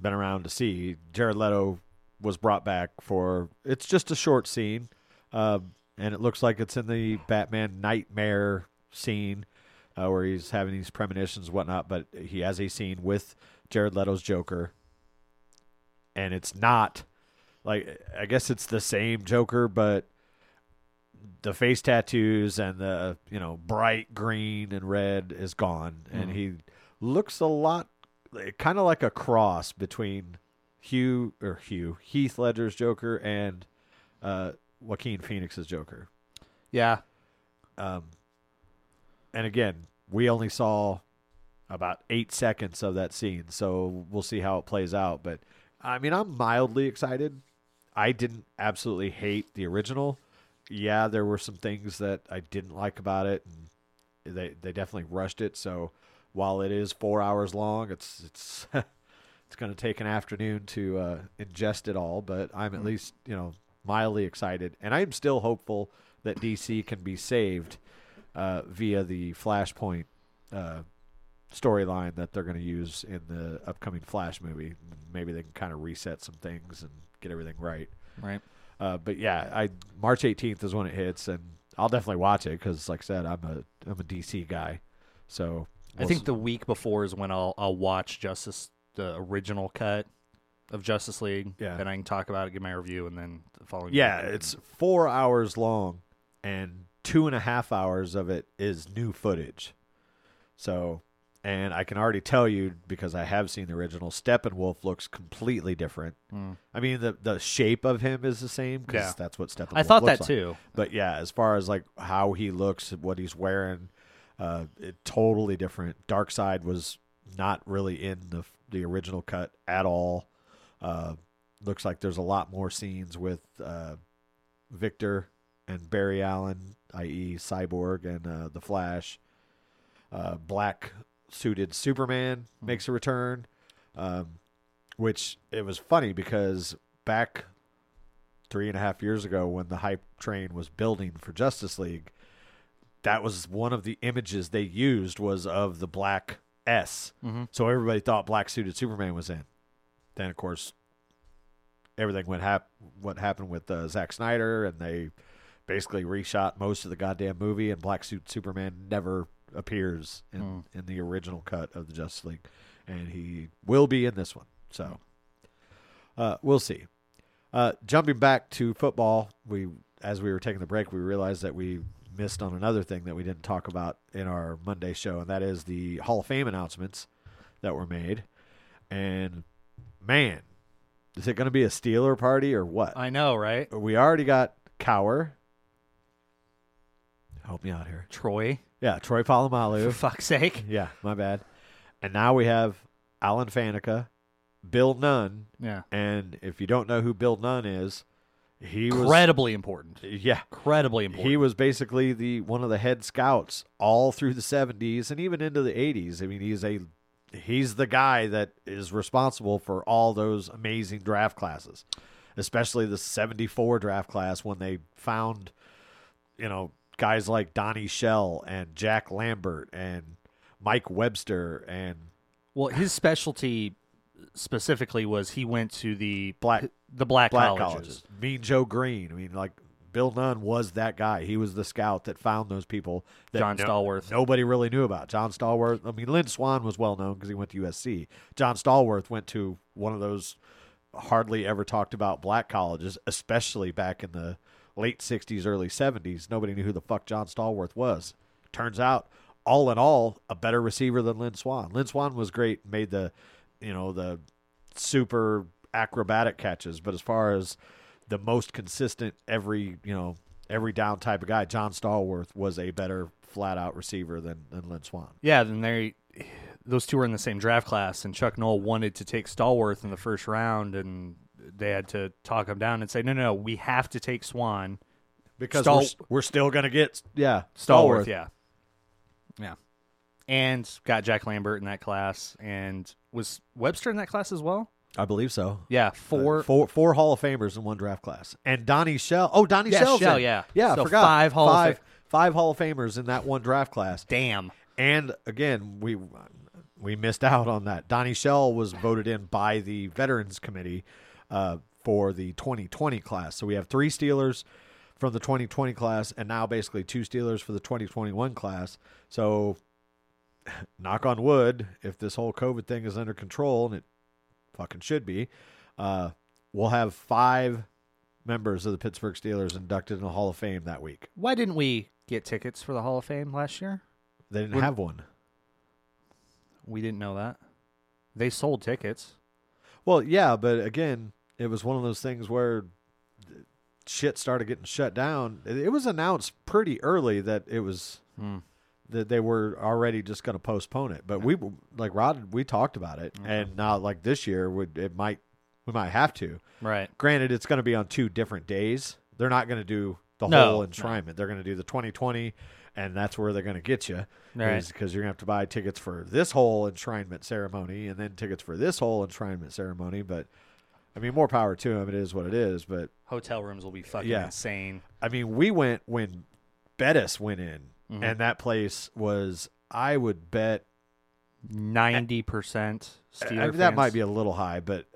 been around to see, Jared Leto was brought back for it's just a short scene, uh, and it looks like it's in the Batman nightmare scene uh, where he's having these premonitions and whatnot. But he has a scene with Jared Leto's Joker, and it's not like I guess it's the same Joker, but the face tattoos and the you know bright green and red is gone, and Mhm. he looks a lot kind of like a cross between Hugh or Hugh Heath Ledger's Joker and uh, Joaquin Phoenix's Joker. yeah, Um, and again, we only saw about eight seconds of that scene, so we'll see how it plays out. But I mean, I'm mildly excited. I didn't absolutely hate the original. Yeah, there were some things that I didn't like about it, and they they definitely rushed it. So while it is four hours long, it's it's [LAUGHS] it's going to take an afternoon to uh, ingest it all. But I'm at least you know mildly excited, and I'm still hopeful that DC can be saved uh, via the Flashpoint uh, storyline that they're going to use in the upcoming Flash movie. Maybe they can kind of reset some things and get everything right. right. Uh, but yeah, I March 18th is when it hits, and I'll definitely watch it because, like I said, I'm a I'm a DC guy. So I we'll think s- the week before is when I'll I'll watch Justice the original cut of Justice League. Yeah. Then I can talk about it, give my review, and then the following. yeah, it's four hours long, and two and a half hours of it is new footage. So, and I can already tell you because I have seen the original. Steppenwolf looks completely different. Mm. I mean, the the shape of him is the same because Yeah. that's what Steppenwolf. I thought that like. too. But yeah, as far as like how he looks, what he's wearing, uh, it totally different. Darkseid was not really in the the original cut at all. Uh, looks like there's a lot more scenes with uh, Victor and Barry Allen, i.e., Cyborg and uh, the Flash. Uh, black suited Superman makes a return, um, which it was funny because back three and a half years ago when the hype train was building for Justice League, that was one of the images they used was of the black S. Mhm. So everybody thought black suited Superman was in. Then of course everything went hap- what happened with uh, Zack Snyder, and they basically reshot most of the goddamn movie, and Black Suit Superman never appears in in the original cut of the Justice League, and he will be in this one. So uh, we'll see. Uh, jumping back to football, we as we were taking the break, we realized that we missed on another thing that we didn't talk about in our Monday show, and that is the Hall of Fame announcements that were made. And man, is it going to be a Steeler party or what? I know, right? we already got Cowher. Help me out here. Troy, Yeah, Troy for Polamalu. fuck's sake. yeah, my bad. And now we have Alan Faneca, Bill Nunn, Yeah. and if you don't know who Bill Nunn is, he was Incredibly important. yeah, Incredibly important. he was basically the one of the head scouts all through the 70s and even into the 80s. I mean, he's a he's the guy that is responsible for all those amazing draft classes, especially the 74 draft class when they found you know guys like Donnie Shell and Jack Lambert and Mike Webster and well, his specialty specifically was he went to the Black- the black, black colleges. colleges. Mean Joe Greene. I mean, like Bill Nunn was that guy. He was the scout that found those people. That John no- Stallworth. Nobody really knew about John Stallworth. I mean, Lynn Swann was well known because he went to USC. John Stallworth went to one of those hardly ever talked about black colleges, especially back in the late '60s, early '70s. Nobody knew who the fuck John Stallworth was. Turns out, all in all, a better receiver than Lynn Swann. Lynn Swann was great, made the, you know, the super acrobatic catches, but as far as the most consistent every, you know, every down type of guy, John Stallworth was a better flat out receiver than, than Lynn Swann. Yeah, then they those two were in the same draft class, and Chuck Noll wanted to take Stallworth in the first round, and they had to talk him down and say, no, no, no we have to take Swann. Because Stall- we're, we're still going to get, yeah, Stallworth, Stallworth. yeah, yeah, and got Jack Lambert in that class, and was Webster in that class as well? I believe so. Yeah, four. Uh, four, four Hall of Famers in one draft class, and Donnie Shell. Oh, Donnie Yeah, Shell's Shell, in. yeah. yeah. So I forgot five Hall of five, Fa- five Hall of Famers in that one draft class. Damn. And again, we we missed out on that. Donnie Shell was voted in by the Veterans Committee uh, for the 2020 class. So we have three Steelers from the 2020 class, and now basically two Steelers for the 2021 class. So, [LAUGHS] knock on wood, if this whole COVID thing is under control, and it fucking should be, uh, we'll have five members of the Pittsburgh Steelers inducted in the Hall of Fame that week. Why didn't we get tickets for the Hall of Fame last year? They didn't Would- have one. We didn't know that. They sold tickets. Well, yeah, but again, it was one of those things where shit started getting shut down. It was announced pretty early that it was Hmm. that they were already just going to postpone it. But we, like Rod, we talked about it, and now like this year, would it might we might have to. Right. Granted, it's going to be on two different days. They're not going to do the No, whole no. enshrinement. They're going to do the 2020, and that's where they're going to get you. Right. Because you're going to have to buy tickets for this whole enshrinement ceremony and then tickets for this whole enshrinement ceremony. But I mean, more power to them. It is what it is. But Hotel rooms will be fucking Yeah. insane. I mean, we went when Bettis went in, Mhm. and that place was, I would bet, Ninety percent I mean, that might be a little high, but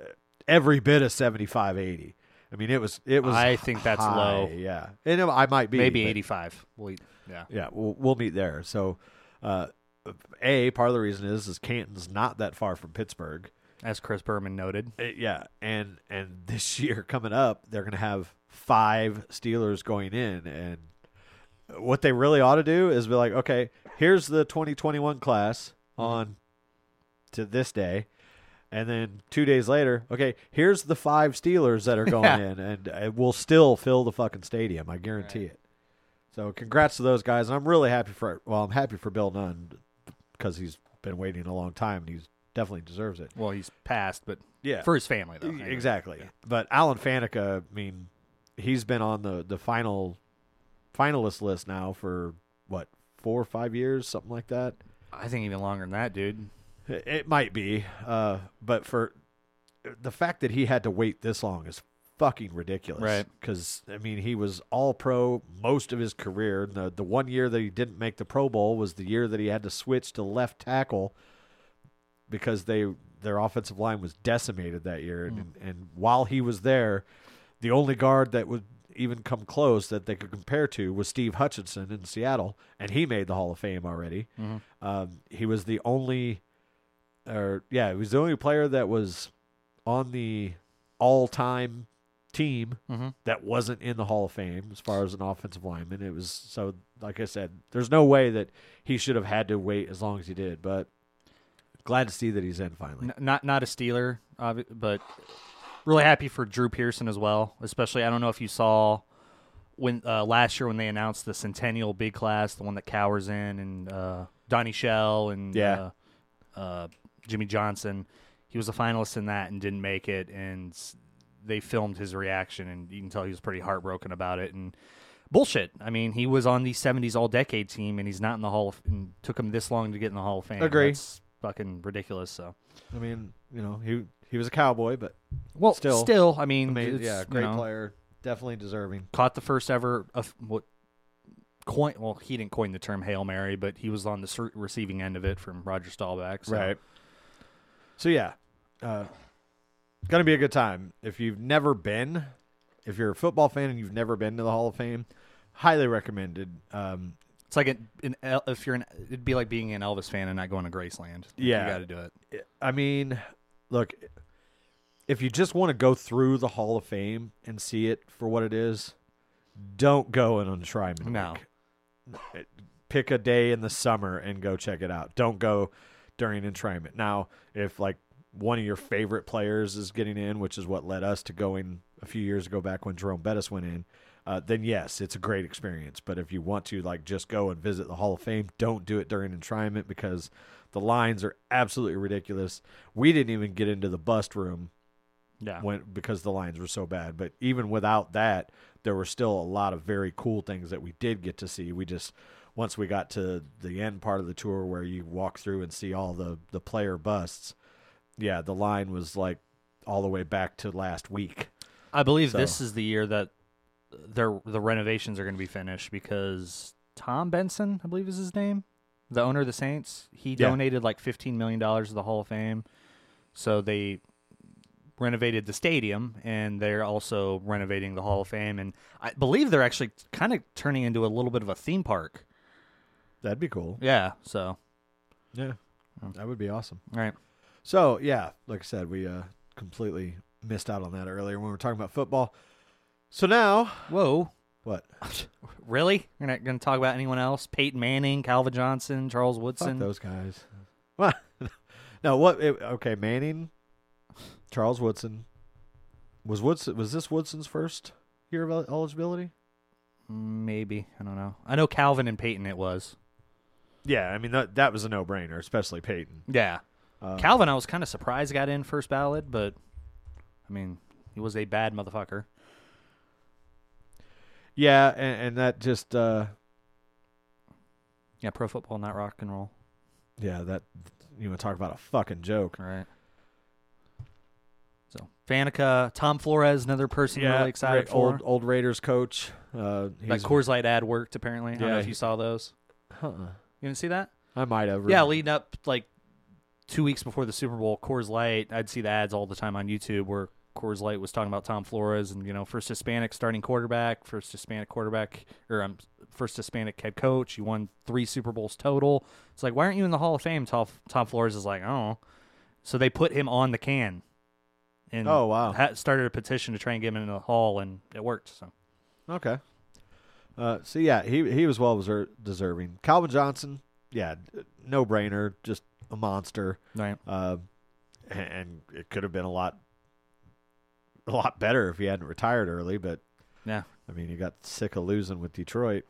every bit of 75, 80. I mean, it was, it was, I think that's high, low. Yeah. And I might be. maybe eighty-five. We, yeah. Yeah, we'll, we'll meet there. So, uh, a part of the reason is is Canton's not that far from Pittsburgh. As Chris Berman noted. Uh, yeah, and and this [LAUGHS] year coming up, they're going to have five Steelers going in, and what they really ought to do is be like, okay, here's the 2021 class on to this day. And then two days later, okay, here's the five Steelers that are [LAUGHS] going Yeah. in, and it will still fill the fucking stadium. I guarantee it. So, congrats to those guys. And I'm really happy for. Well, I'm happy for Bill Nunn because he's been waiting a long time, and he's definitely deserves it. Well, he's passed, but Yeah, for his family though. Exactly. But Alan Faneca, I mean, he's been on the the final finalist list now for what four or five years, something like that. I think even longer than that, dude. It, might be, uh, but for the fact that he had to wait this long is fucking ridiculous. Right. Because I mean, he was all pro most of his career. The the one year that he didn't make the Pro Bowl was the year that he had to switch to left tackle because they their offensive line was decimated that year, and, and while he was there, the only guard that would even come close that they could compare to was Steve Hutchinson in Seattle, and he made the Hall of Fame already. Um, he was the only, or yeah, he was the only player that was on the all-time team Mhm. that wasn't in the Hall of Fame as far as an offensive lineman. It was so, like I said, there's no way that he should have had to wait as long as he did. But glad to see that he's in finally. N- not not a Steeler, but really happy for Drew Pearson as well. Especially, I don't know if you saw when uh, last year when they announced the Centennial Big Class, the one that Cowher's in, and uh, Donnie Shell and Yeah. uh, uh, Jimmy Johnson. He was a finalist in that and didn't make it, and they filmed his reaction, and you can tell he was pretty heartbroken about it. And bullshit. I mean, he was on the '70s All Decade team, and he's not in the Hall of. And took him this long to get in the Hall of Fame. Agree. That's fucking ridiculous. So. I mean, you know, he he was a cowboy, but Well, Still. still, I mean, amazing, it's, yeah, you great know, player, definitely deserving. Caught the first ever of what coin. Well, he didn't coin the term hail mary, but he was on the receiving end of it from Roger Staubach. So. Right. So yeah, uh, gonna be a good time. If you've never been, if you're a football fan and you've never been to the Hall of Fame, highly recommended. Um, It's like an, an El- if you're an, it'd be like being an Elvis fan and not going to Graceland. Yeah. you got to do it. I mean, look, if you just want to go through the Hall of Fame and see it for what it is, don't go in on Enshrinement No. Pick a day in the summer and go check it out. Don't go during enshrinement. Now, if like one of your favorite players is getting in, which is what led us to going a few years ago back when Jerome Bettis went in, uh, then yes, it's a great experience. But if you want to like just go and visit the Hall of Fame, don't do it during enshrinement because the lines are absolutely ridiculous. We didn't even get into the bust room Yeah, when because the lines were so bad. But even without that, there were still a lot of very cool things that we did get to see. We just once we got to the end part of the tour where you walk through and see all the the player busts, yeah, the line was like all the way back to last week. I believe So- this is the year that their the renovations are going to be finished because Tom Benson, I believe is his name, the owner of the Saints, he Yeah. donated like fifteen million dollars to the Hall of Fame, so they renovated the stadium and they're also renovating the Hall of Fame, and I believe they're actually kind of turning into a little bit of a theme park. That'd be cool. Yeah, so Yeah, that would be awesome. all right, So yeah, like I said, we uh, completely missed out on that earlier when we were talking about football. So now, whoa. what? [LAUGHS] Really? You're not going to talk about anyone else? Peyton Manning, Calvin Johnson, Charles Fuck Woodson. those guys. What? [LAUGHS] no, what? It, okay, Manning, Charles Woodson. Was Woodson? Was this Woodson's first year of eligibility? Maybe I don't know. I know Calvin and Peyton. It was. Yeah, I mean that that was a no brainer, especially Peyton. Yeah. Uh, Calvin, I was kind of surprised got in first ballot, but I mean, he was a bad motherfucker. Yeah, and, and that just uh, Yeah, pro football, not rock and roll. yeah that you want to talk about a fucking joke. right? So Faneca, Tom Flores, another person Yeah, really excited for. old old Raiders coach. Uh, that Coors Light ad worked apparently. I don't know Yeah, if you he- saw those. uh-uh. You didn't see that? I might have. Yeah, leading up like two weeks before the Super Bowl, Coors Light. I'd see the ads all the time on YouTube where Coors Light was talking about Tom Flores and you know first Hispanic starting quarterback, first Hispanic quarterback, or um, first Hispanic head coach. You won three Super Bowls total. It's like why aren't you in the Hall of Fame? Tom, Tom Flores is like, oh, so they put him on the can. And Oh, wow. ha- started a petition to try and get him in the hall, and it worked. So Okay. Uh, so yeah, he he was well deser- deserving. Calvin Johnson, yeah, no brainer, just a monster. right, Uh, and it could have been a lot, a lot better if he hadn't retired early. But yeah, I mean, he got sick of losing with Detroit.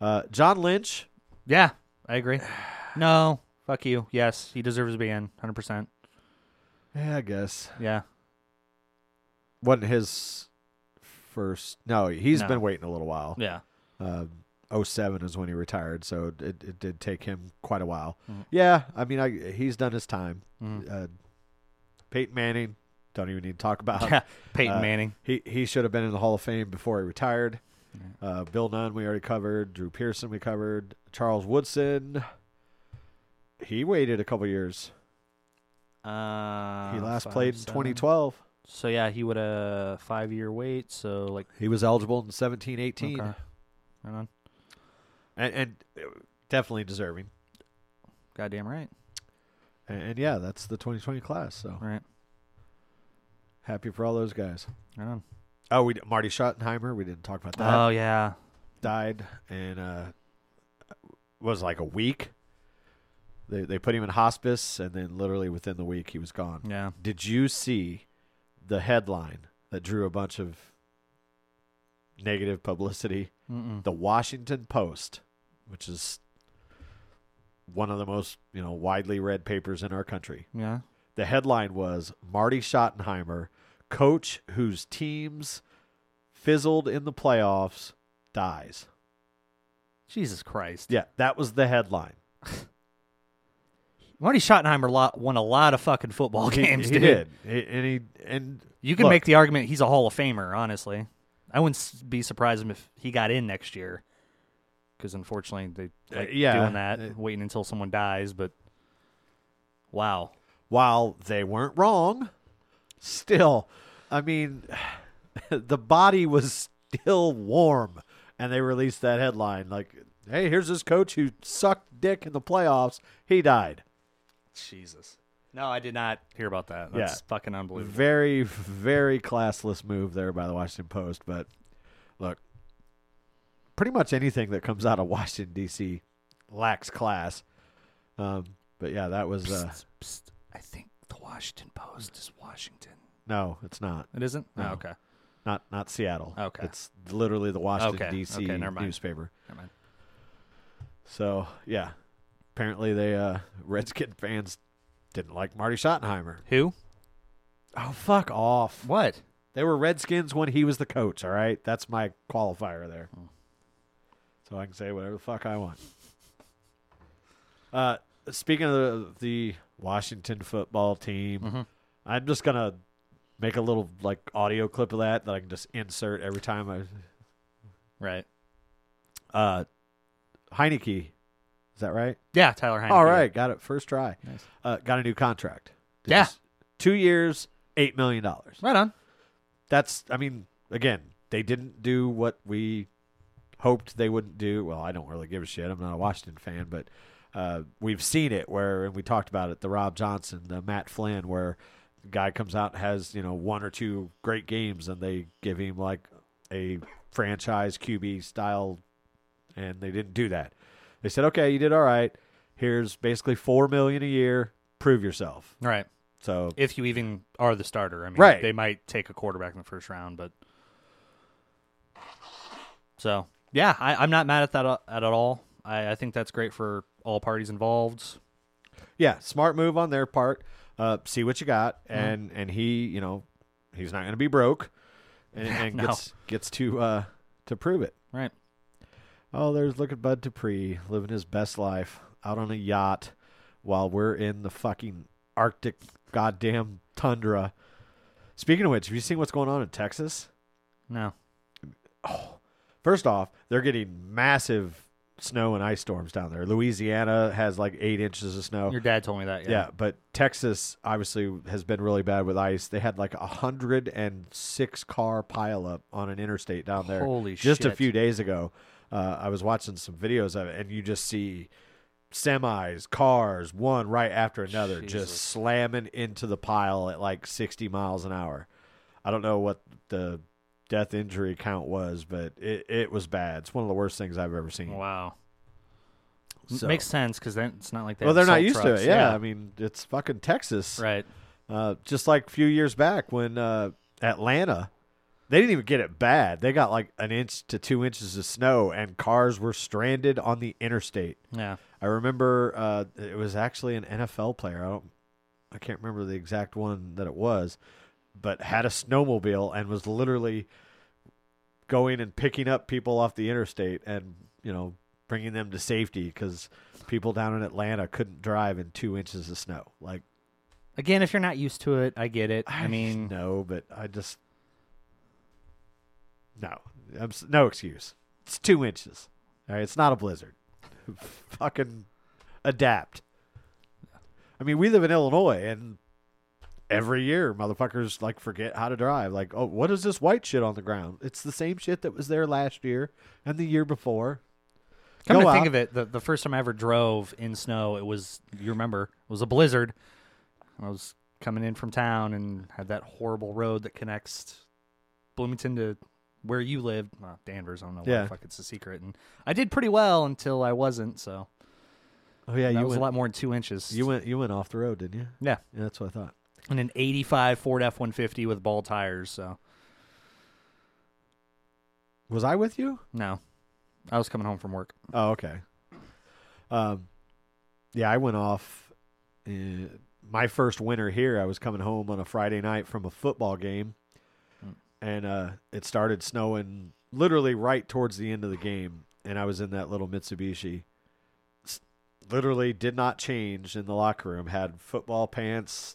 Uh, John Lynch, yeah, I agree. No, fuck you. Yes, he deserves to be in, hundred percent. yeah, I guess Yeah. wasn't his first. No, he's No. been waiting a little while. Yeah. Uh, 07 is when he retired, so it, it did take him quite a while. Mhm. Yeah, I mean, I, he's done his time. Mhm. Uh, Peyton Manning, don't even need to talk about. [LAUGHS] Yeah. Peyton Uh, Manning. He he should have been in the Hall of Fame before he retired. Uh, Bill Nunn, we already covered. Drew Pearson, we covered. Charles Woodson, he waited a couple years. Uh, he last five, played in seven. 2012. So yeah, he would a five year wait. So like, He was eligible in 17, 18, okay. Right on. and, and uh, definitely deserving. Goddamn right. And, and yeah, that's the 2020 class. So right. happy for all those guys. Right on. Oh, we Marty Schottenheimer. We didn't talk about that. Oh yeah. died and uh was like a week. They they put him in hospice and then literally within the week he was gone. Yeah. Did you see the headline that drew a bunch of negative publicity? Mm-mm. The Washington Post, which is one of the most, you know, widely read papers in our country. Yeah. The headline was Marty Schottenheimer, coach whose teams fizzled in the playoffs, dies. Jesus Christ. Yeah, that was the headline. [LAUGHS] Marty Schottenheimer lot, won a lot of fucking football He- games, he, dude. did, He- and he and You can look, make the argument he's a Hall of Famer. Honestly, I wouldn't be surprised if he got in next year. Because unfortunately, they Uh, yeah, doing that, uh, waiting until someone dies. But wow, while they weren't wrong, still, I mean, [SIGHS] the body was still warm, and they released that headline like, "Hey, here's this coach who sucked dick in the playoffs. He died." Jesus. No, I did not hear about that. Yeah. That's fucking unbelievable. Very, very classless move there by the Washington Post. But look, pretty much anything that comes out of Washington D.C. lacks class. Um, but yeah, that was uh, Psst, psst. I think the Washington Post is Washington. no, it's not. It isn't. No. Oh, okay. Not not Seattle. Okay. It's literally the Washington Okay, D.C. okay, never mind. newspaper. Never mind. So yeah, apparently they uh, Redskin fans didn't like Marty Schottenheimer. Who? Oh fuck off! What? They were Redskins when he was the coach. All right, that's my qualifier there. So I can say whatever the fuck I want. Uh, speaking of the, the Washington football team, Mhm. I'm just gonna make a little like audio clip of that that I can just insert every time I. Right. Uh, Heinicke, is that right? Yeah, Tyler Heinicke. All right, got it first try. Nice. Uh, got a new contract. Yeah. Two years, eight million dollars. Right on. That's, I mean, again, they didn't do what we hoped they wouldn't do. Well, I don't really give a shit. I'm not a Washington fan, but uh, we've seen it where, and we talked about it, the Rob Johnson, the Matt Flynn, where the guy comes out and has you know one or two great games, and they give him like a franchise QB style, and they didn't do that. They said, okay, you did all right. Here's basically four million a year. Prove yourself. Right. So If you even are the starter, I mean, Right. they might take a quarterback in the first round, but so yeah, I, I'm not mad at that uh, at all. I, I think that's great for all parties involved. Yeah, smart move on their part. Uh, see what you got, Mm-hmm. and and he, you know, he's not going to be broke, and, [LAUGHS] and No. gets gets to uh to prove it. Right. Oh, there's look at Bud Dupree living his best life out on a yacht while we're in the fucking Arctic goddamn tundra. Speaking of which, have you seen what's going on in Texas? No. Oh, First off, they're getting massive snow and ice storms down there. Louisiana has like eight inches of snow. Your dad told me that. Yeah. Yeah. but Texas obviously has been really bad with ice. They had like a hundred and six car pileup on an interstate down there Holy just a few days ago. Uh, I was watching some videos of it, and you just see semis, cars, one right after another, Jesus. just slamming into the pile at like sixty miles an hour. I don't know what the death injury count was, but it, it was bad. It's one of the worst things I've ever seen. Wow. So- Makes sense because then it's not like they well, they're not used trucks. to it. Yeah, I mean, it's fucking Texas. right. Uh, just like a few years back when uh, Atlanta, they didn't even get it bad. They got like an inch to two inches of snow, and cars were stranded on the interstate. Yeah. I remember uh, it was actually an NFL player. I don't, I can't remember the exact one that it was, but had a snowmobile and was literally going and picking up people off the interstate and you know bringing them to safety because people down in Atlanta couldn't drive in two inches of snow. Like Again, if you're not used to it, I get it. I mean, no, but I just no, I'm, no excuse. It's two inches. All right, it's not a blizzard. [LAUGHS] Fucking adapt. I mean, we live in Illinois, and every year motherfuckers like forget how to drive. Like, oh, what is this white shit on the ground? It's the same shit that was there last year and the year before. Come Go to think of it, the, the first time I ever drove in snow, it was you remember it was a blizzard. I was coming in from town and had that horrible road that connects Bloomington to where you lived, well, Danvers. I don't know why Yeah. the fuck it's a secret. And I did pretty well until I wasn't. So Oh yeah, that you was went, a lot more than two inches. You went you went off the road, didn't you? yeah, Yeah, that's what I thought. and an '85 Ford F-150 with ball tires. So Was I with you? no, I was coming home from work. Oh, okay. Um, yeah, I went off. Uh, my first winter here, I was coming home on a Friday night from a football game. And uh, it started snowing literally right towards the end of the game, and I was in that little Mitsubishi. Literally did not change in the locker room. Had football pants,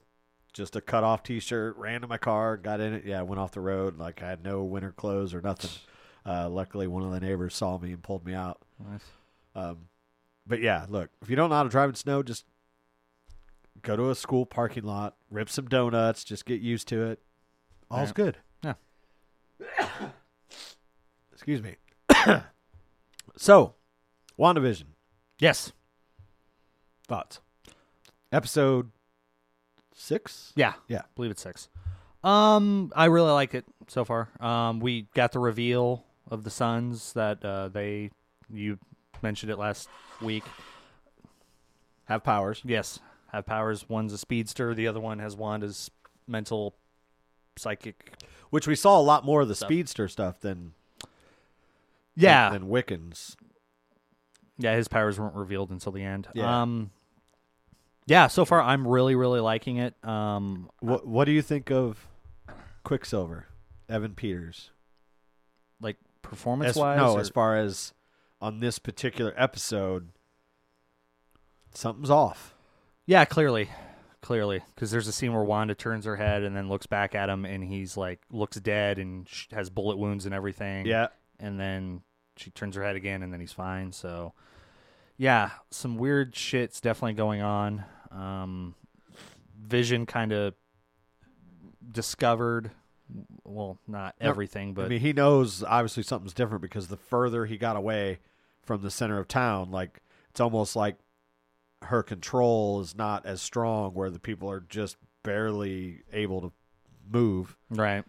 just a cut off T-shirt. Ran to my car, got in it. Yeah, went off the road. Like I had no winter clothes or nothing. Uh, luckily, one of the neighbors saw me and pulled me out. Nice. Um, but yeah, look, if you don't know how to drive in snow, just go to a school parking lot, rip some donuts, just get used to it. All's good. [COUGHS] Excuse me. [COUGHS] so, WandaVision, Yes. thoughts? Episode six? Yeah. Yeah. I believe it's six. Um, I really like it so far. Um, we got the reveal of the sons that uh, they you mentioned it last week. Have powers. Yes, have powers. One's a speedster. The other one has Wanda's mental, psychic. Which we saw a lot more of the Stuff. speedster stuff than Yeah, than, than Wiccan's. yeah. His powers weren't revealed until the end. Yeah. Um, yeah. So far, I'm really, really liking it. Um, What What do you think of Quicksilver, Evan Peters? like performance wise? no, as far as on this particular episode, something's off. Yeah, clearly, clearly, because there's a scene where Wanda turns her head and then looks back at him, and he's like looks dead and sh- has bullet wounds and everything. Yeah, and then she turns her head again, and then he's fine. So, yeah, some weird shit's definitely going on. Um, Vision kind of discovered, well, not No, everything, but I mean, he knows obviously something's different because the further he got away from the center of town, like it's almost like her control is not as strong, where the people are just barely able to move. right.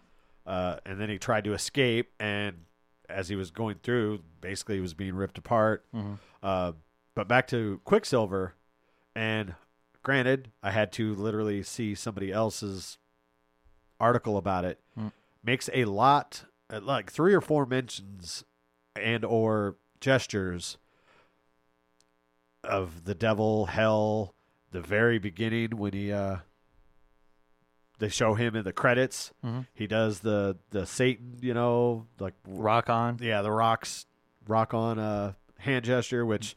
Uh, and then he tried to escape, and as he was going through, basically he was being ripped apart. Mhm. Uh, but back to Quicksilver, and granted, I had to literally see somebody else's article about it. Mm. Makes a lot, uh, like three or four mentions and or gestures of the devil, hell, the very beginning when he uh they show him in the credits. Mhm. He does the the Satan, you know, like Rock on. yeah, the rocks rock on uh hand gesture, which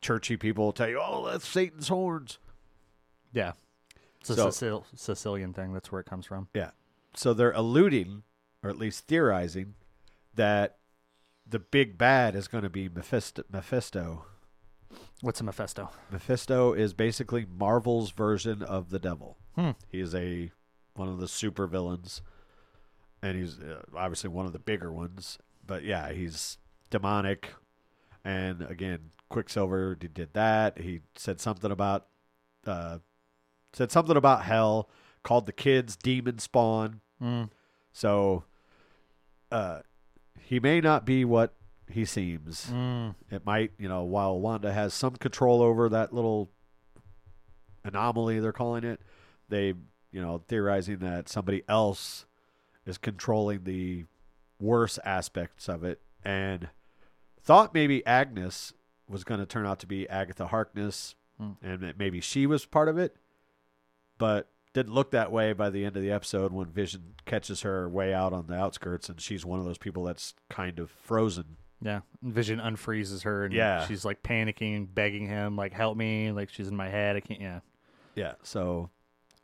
churchy people will tell you, oh, that's Satan's horns. Yeah. It's a So- Sicil- Sicilian thing. That's where it comes from. Yeah, so they're alluding, or at least theorizing, that the big bad is going to be Mephisto. Mephisto. What's a Mephisto? Mephisto is basically Marvel's version of the devil. Hmm. He is a one of the super villains, and he's uh, obviously one of the bigger ones. But yeah, he's demonic, and again, Quicksilver did, did that. He said something about uh, said something about hell. Called the kids demon spawn. Mm. So, uh, he may not be what he seems. Mm. It might, you know, while Wanda has some control over that little anomaly they're calling it, they, you know, theorizing that somebody else is controlling the worse aspects of it and thought maybe Agnes was going to turn out to be Agatha Harkness Hmm. and that maybe she was part of it, but didn't look that way by the end of the episode when Vision catches her way out on the outskirts and she's one of those people that's kind of frozen. Yeah. Vision unfreezes her and Yeah. she's like panicking, begging him, like, help me. Like, she's in my head. I can't. Yeah. Yeah. So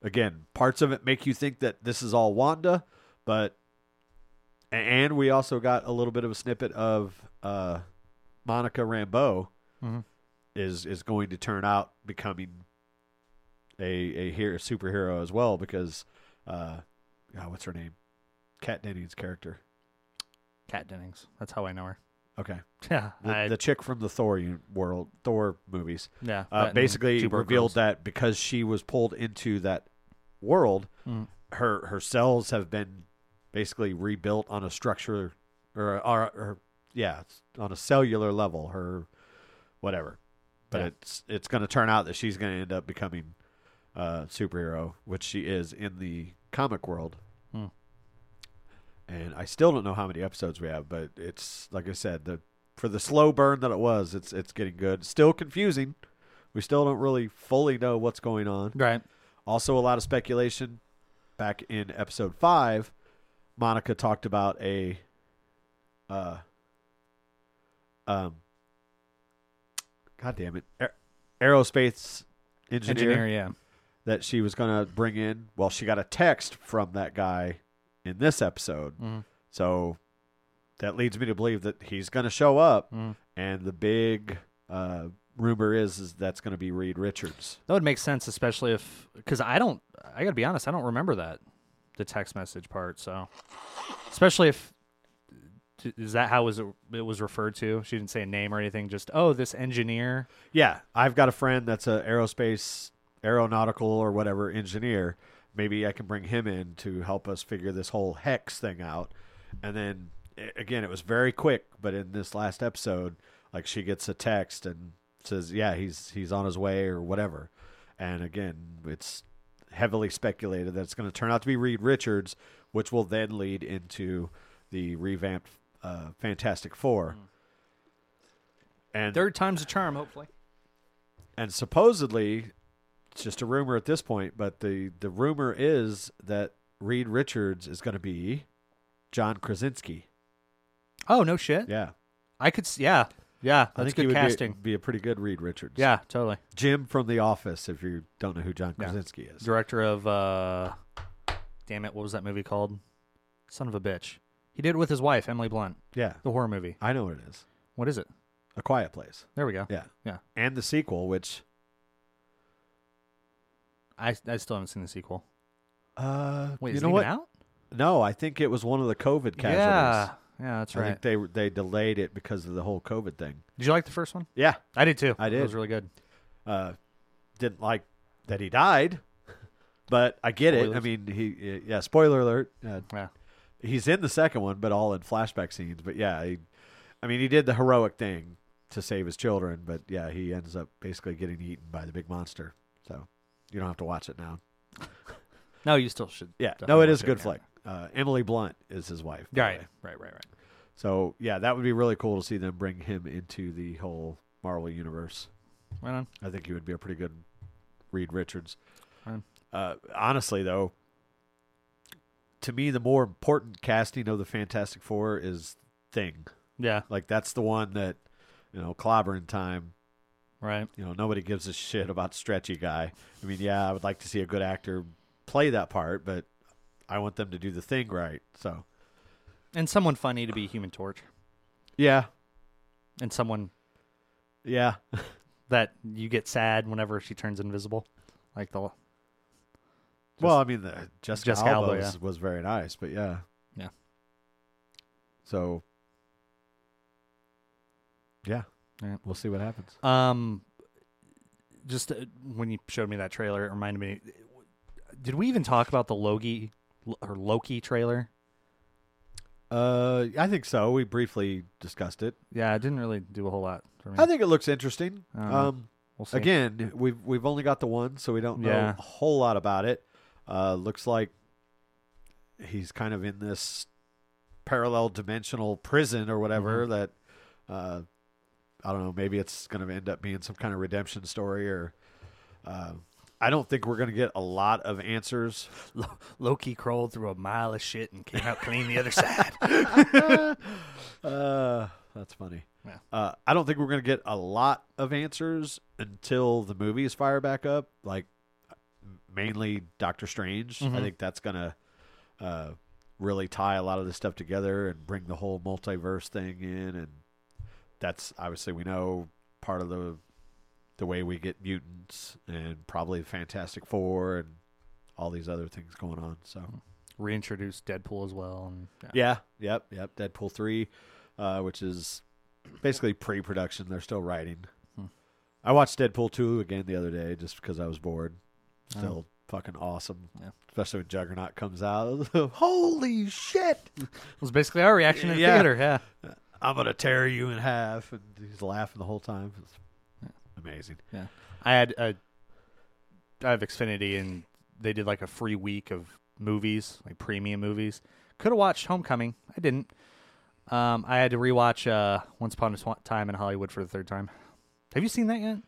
again, parts of it make you think that this is all Wanda, but a- and we also got a little bit of a snippet of uh, Monica Rambeau Mhm. is is going to turn out becoming a a hero, superhero as well because uh, God, what's her name? Kat Dennings' character. Kat Dennings. That's how I know her. Okay, [LAUGHS] Yeah. the, I- the chick from the Thor un- world, Thor movies. yeah. uh, basically revealed Girls. that because she was pulled into that world, Mm. her her cells have been basically rebuilt on a structure or, or, or yeah, on a cellular level. Her whatever, but Yeah. it's it's going to turn out that she's going to end up becoming a superhero, which she is in the comic world. And I still don't know how many episodes we have, but it's like I said, the for the slow burn that it was, it's it's getting good. Still confusing. We still don't really fully know what's going on. Right. Also, a lot of speculation. Back in episode five, Monica talked about a, uh, um, God damn it, aer- aerospace engineer, Engineer, yeah. that she was going to bring in. Well, she got a text from that guy in this episode, Mhm. so that leads me to believe that he's going to show up. Mhm. And the big uh, rumor is is that's going to be Reed Richards. That would make sense, especially if because I don't. I got to be honest. I don't remember that the text message part. So, especially if is that how was it, it was referred to? She didn't say a name or anything. Just oh, this engineer. Yeah, I've got a friend that's a aerospace, aeronautical, or whatever engineer. Maybe I can bring him in to help us figure this whole hex thing out. And then again, it was very quick, but in this last episode, like she gets a text and says, "Yeah, he's he's on his way" or whatever. And again, it's heavily speculated that it's going to turn out to be Reed Richards, which will then lead into the revamped uh, Fantastic Four. And Third time's a charm. Hopefully. and supposedly it's just a rumor at this point but the the rumor is that reed richards is going to be john krasinski Oh no shit. yeah I could. s- Yeah. Yeah. i That's think he good would casting. Be, be a pretty good reed richards yeah. Totally. jim from the office if you don't know who john Yeah. krasinski is Director of. uh Damn it! What was that movie called? Son of a bitch. He did it with his wife Emily Blunt. yeah The horror movie. i know what it is What is it? a quiet place There we go. yeah Yeah. and the sequel which I I still haven't seen the sequel. uh Wait, you is know it what even out? no i think it was one of the covid casualties Yeah. Yeah, that's I right. think they they delayed it because of the whole covid thing Did you like the first one? yeah I did too. I did It did. was really good. uh, didn't like that he died, [LAUGHS] but I get it. I Spoilers. mean, he yeah. Spoiler alert. Uh, Yeah. he's in the second one, but all in flashback scenes. But yeah, he, I mean, he did the heroic thing to save his children, but yeah, he ends up basically getting eaten by the big monster. So you don't have to watch it now. [LAUGHS] No, you still should. Yeah, no, it is a good flick. Uh, Emily Blunt is his wife. by the Right, way. right, right, right. So yeah, that would be really cool to see them bring him into the whole Marvel universe. Right on. I think he would be a pretty good Reed Richards. Uh, honestly, though, to me, the more important casting of the Fantastic Four is Thing. Yeah, Like that's the one that you know, clobbering time. Right. You know, nobody gives a shit about stretchy guy. I mean, yeah, I would like to see a good actor play that part, but I want them to do the thing right. So And someone funny to be Human Torch, yeah, and someone yeah, [LAUGHS] that you get sad whenever she turns invisible, like the. well, I mean, the, Jessica, Jessica Alba, Alba, was, was very nice, but yeah, Yeah. So, yeah, Yeah. we'll see what happens. Um, just uh, when you showed me that trailer, it reminded me. Did we even talk about the Loki or Loki trailer? Uh, I think so. We briefly discussed it. Yeah, it didn't really do a whole lot for me. I think it looks interesting. I. Um, we'll see. again, we've we've only got the one, so we don't know Yeah. a whole lot about it. Uh, looks like he's kind of in this parallel dimensional prison or whatever Mm-hmm. that uh, I don't know. Maybe it's going to end up being some kind of redemption story, or uh, I don't think we're going to get a lot of answers. [LAUGHS] Lo- Loki crawled through a mile of shit and came out clean the other [LAUGHS] side. [LAUGHS] Uh, that's funny. Yeah. Uh, I don't think we're going to get a lot of answers until the movies fire back up. Like mainly Doctor Strange. I Mhm. think that's going to uh, really tie a lot of this stuff together and bring the whole multiverse thing in. And that's obviously we know part of the the way we get mutants and probably Fantastic Four and all these other things going on. So Reintroduce Deadpool as well. And, yeah, yep, yep. Deadpool three, uh, which is basically pre-production. They're still writing. Hmm. I watched Deadpool two again the other day just because I was bored. Still fucking awesome. Yeah. Especially when Juggernaut comes out. [LAUGHS] Holy shit! It was basically our reaction in Yeah. theater. Yeah. I'm gonna tear you in half, and he's laughing the whole time. It's amazing. Yeah. I had a I have Xfinity and they did like a free week of movies, like premium movies. Could have watched Homecoming. I didn't. Um, I had to rewatch uh, Once Upon a Time in Hollywood for the third time. Have you seen that yet?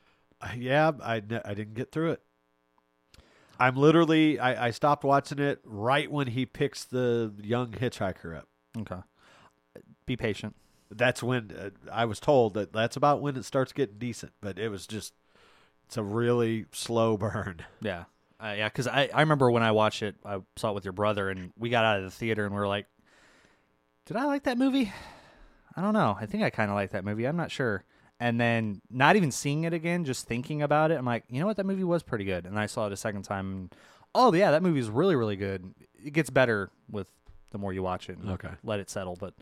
Uh, yeah, I, I didn't get through it. I'm literally I, I stopped watching it right when he picks the young hitchhiker up. Okay. Be patient. That's when uh, I was told that that's about when it starts getting decent, but it was just it's a really slow [LAUGHS] burn. Yeah. Uh, yeah, because I, I remember when I watched it, I saw it with your brother, and we got out of the theater and we were like, did I like that movie? I don't know. I think I kind of like that movie. I'm not sure. And then not even seeing it again, just thinking about it, I'm like, you know what? That movie was pretty good. And I saw it a second time. And, oh, yeah, that movie is really, really good. It gets better with the more you watch it and Okay. let it settle. But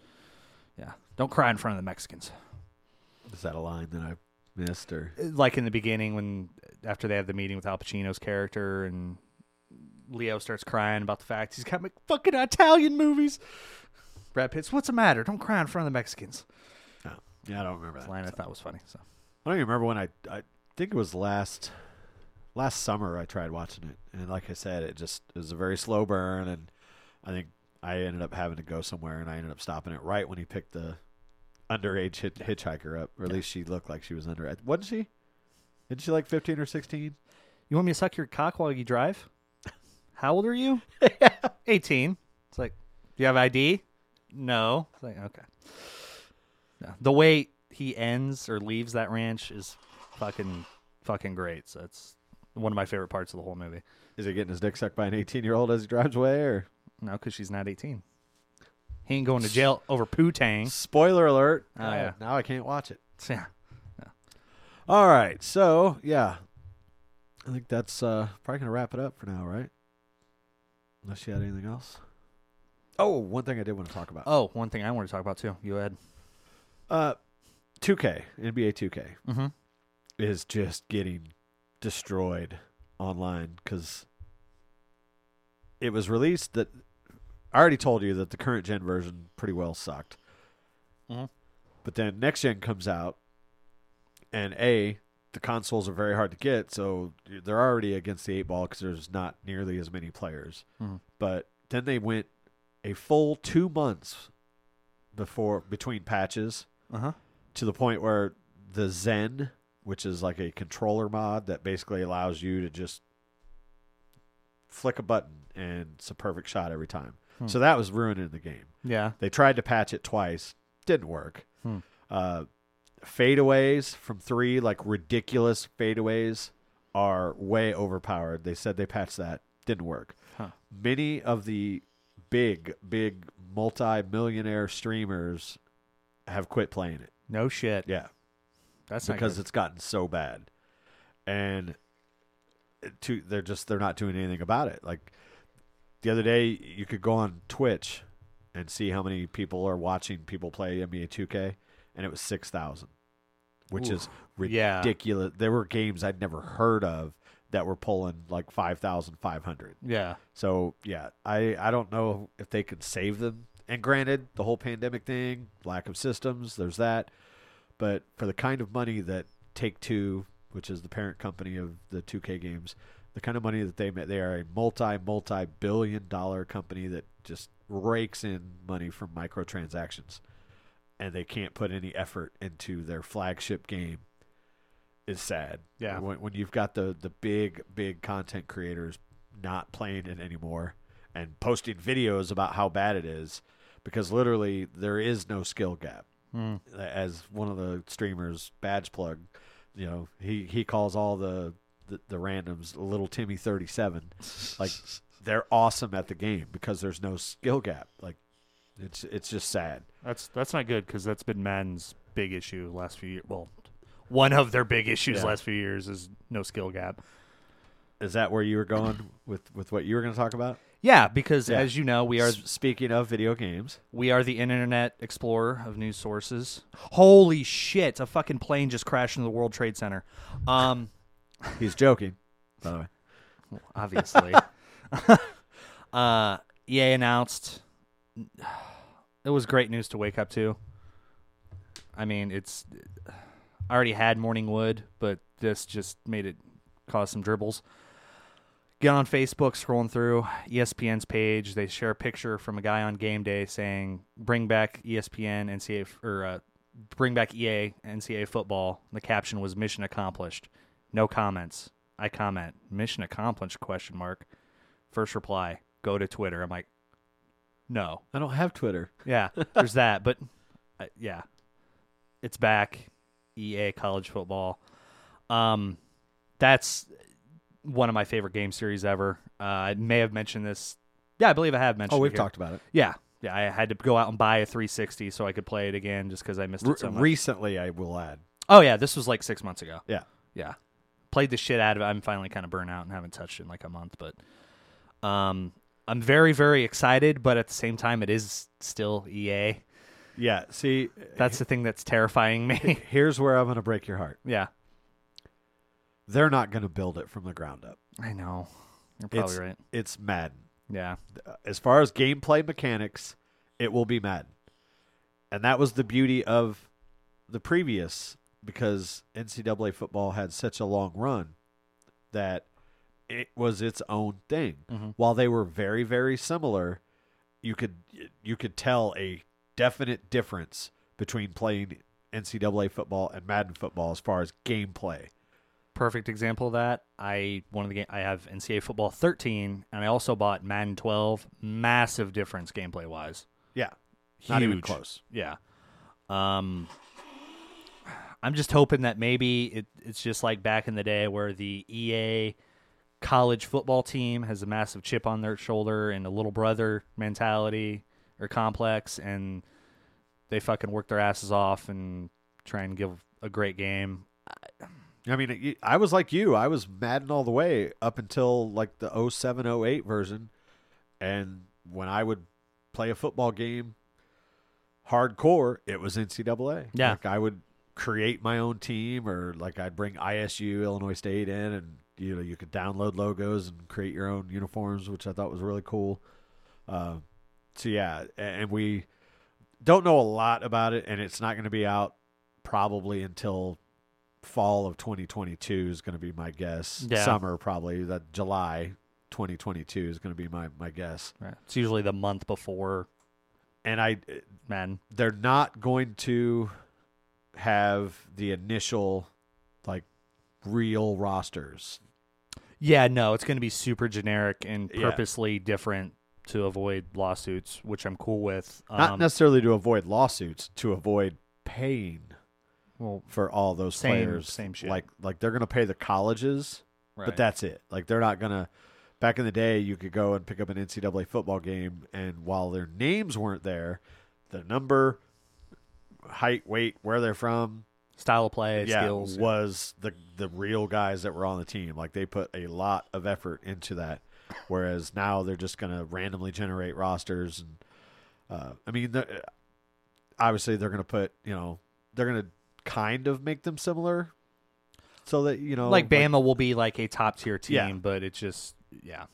yeah, don't cry in front of the Mexicans. Is that a line that I missed or uh, like in the beginning when uh, after they have the meeting with Al Pacino's character and Leo starts crying about the fact he's got my fucking Italian movies. Brad Pitt's, what's the matter? Don't cry in front of the Mexicans. no? Yeah, I don't remember that. Line I thought was funny. So I don't even remember when I I think it was last last summer I tried watching it, and like I said, it just it was a very slow burn, and I think I ended up having to go somewhere, and I ended up stopping it right when he picked the underage hit, hitchhiker up, or at least she looked like she was under. Wasn't she? Isn't she like fifteen or sixteen? you want me to suck your cock while you drive? How old are you? [LAUGHS] Eighteen. It's like, do you have ID? No. It's like, okay. The way he ends or leaves that ranch is fucking fucking great. So it's one of my favorite parts of the whole movie. Is he getting his dick sucked by an eighteen-year-old as he drives away, or No, because she's not 18. He ain't going to [LAUGHS] jail over poo tang. spoiler alert? Oh, yeah. now I can't watch it. [LAUGHS] Yeah. All right, so yeah, I think that's uh, probably gonna wrap it up for now, right? Unless you had anything else. Oh, one thing I did want to talk about. Oh, one thing I want to talk about too. You had. Uh, 2K, NBA 2K Mm-hmm. is just getting destroyed online because it was released that I already told you that the current gen version pretty well sucked. Mhm. But then next gen comes out, and A, the consoles are very hard to get, so they're already against the eight ball because there's not nearly as many players. Mhm. But then they went a full two months before between patches Uh huh. to the point where the Zen, which is like a controller mod that basically allows you to just flick a button and it's a perfect shot every time. Hmm. So that was ruining the game. Yeah. They tried to patch it twice, didn't work. Hmm. Uh, fadeaways from three, like ridiculous fadeaways, are way overpowered. They said they patched that, didn't work. Huh. Many of the big, big multi-millionaire streamers have quit playing it. No shit. Yeah, That's because it's gotten so bad, and to they're just they're not doing anything about it. Like the other day, you could go on Twitch and see how many people are watching people play NBA 2K, and it was six thousand, which is Yeah. ridiculous. There were games I'd never heard of that were pulling like five thousand five hundred. Yeah. So yeah, I I don't know if they can save them. And granted, the whole pandemic thing, lack of systems, there's that. But for the kind of money that Take Two, which is the parent company of the 2K games, the kind of money that they make, they are a multi multi billion dollar company that just rakes in money from microtransactions, and they can't put any effort into their flagship game. Is sad. Yeah. When, when you've got the the big big content creators not playing it anymore and posting videos about how bad it is because literally there is no skill gap Hmm. as one of the streamers badge plug you know he he calls all the the, the randoms little timmy 37 [LAUGHS] like they're awesome at the game because there's no skill gap like it's it's just sad That's that's not good because that's been Madden's big issue last few years. Well, one of their big issues Yeah. last few years is no skill gap. Is that where you were going with with what you were going to talk about? Yeah, because Yeah. as you know, we are S- speaking of video games. we are the internet explorer of news sources. Holy shit! A fucking plane just crashed into the World Trade Center. Um, He's joking, by the way. obviously. [LAUGHS] uh, EA announced. It was great news to wake up to. I mean, it's. I already had Morning Wood, but this just made it cause some dribbles. Get on Facebook, scrolling through ESPN's page. They share a picture from a guy on game day saying, "Bring back ESPN NCAA or uh, bring back EA NCAA football." The caption was "Mission accomplished." No comments. I comment, "Mission accomplished?" Question mark. First reply, go to Twitter. I'm like, no. I don't have Twitter. Yeah, there's [LAUGHS] that, but uh, yeah, it's back. EA college football. Um, that's one of my favorite game series ever. Uh, I may have mentioned this. Yeah, I believe I have mentioned. It. Oh, we've talked about it. Yeah, yeah. I had to go out and buy a 360 so I could play it again, just because I missed it so much. recently, I will add. oh yeah, this was like six months ago. Yeah. Yeah. Played the shit out of it. I'm finally kind of burnt out and haven't touched it in like a month, but um I'm very very excited, but at the same time it is still EA. Yeah. See, That's the thing that's terrifying me. [LAUGHS] here's where I'm going to break your heart. yeah. They're not going to build it from the ground up. I know. You're probably it's, right. It's Madden. Yeah. As far as gameplay mechanics, it will be Madden. And that was the beauty of the previous because NCAA football had such a long run that it was its own thing. Mhm. While they were very very similar, you could you could tell a definite difference between playing NCAA football and Madden football as far as gameplay. Perfect example of that. I one of the game I have NCAA football 13 and I also bought Madden 12. Massive difference gameplay wise. Yeah. Not even close. Yeah. Um I'm just hoping that maybe it, it's just like back in the day where the EA college football team has a massive chip on their shoulder and a little brother mentality or complex and they fucking work their asses off and try and give a great game. I mean, I was like you. I was Madden all the way up until like the 07, 08 version. And when I would play a football game hardcore, it was NCAA. Yeah. Like I would create my own team or like I'd bring ISU, Illinois State in and you know, you could download logos and create your own uniforms, which I thought was really cool. Uh, so yeah, and we don't know a lot about it and it's not going to be out probably until fall of 2022 is going to be my guess. Yeah. Summer probably that July 2022 is going to be my my guess. Right. It's usually the month before And I Madden. they're not going to have the initial like real rosters. Yeah, no, it's going to be super generic and Yeah. purposely different to avoid lawsuits, which I'm cool with. Not Um, necessarily to avoid lawsuits, to avoid paying well, for all those Same- players. same shit. Like like they're going to pay the colleges right. But that's it. Like they're not gonna. Back in the day, you could go and pick up an NCAA football game, and while their names weren't there, the number, height, weight, where they're from, style of play, yeah, skills. was the the real guys that were on the team. Like they put a lot of effort into that. Whereas now they're just gonna randomly generate rosters, and uh, I mean, the- obviously they're gonna put you know they're gonna kind of make them similar, so that you know like Bama will be like a top tier team, Yeah. but it's just yeah,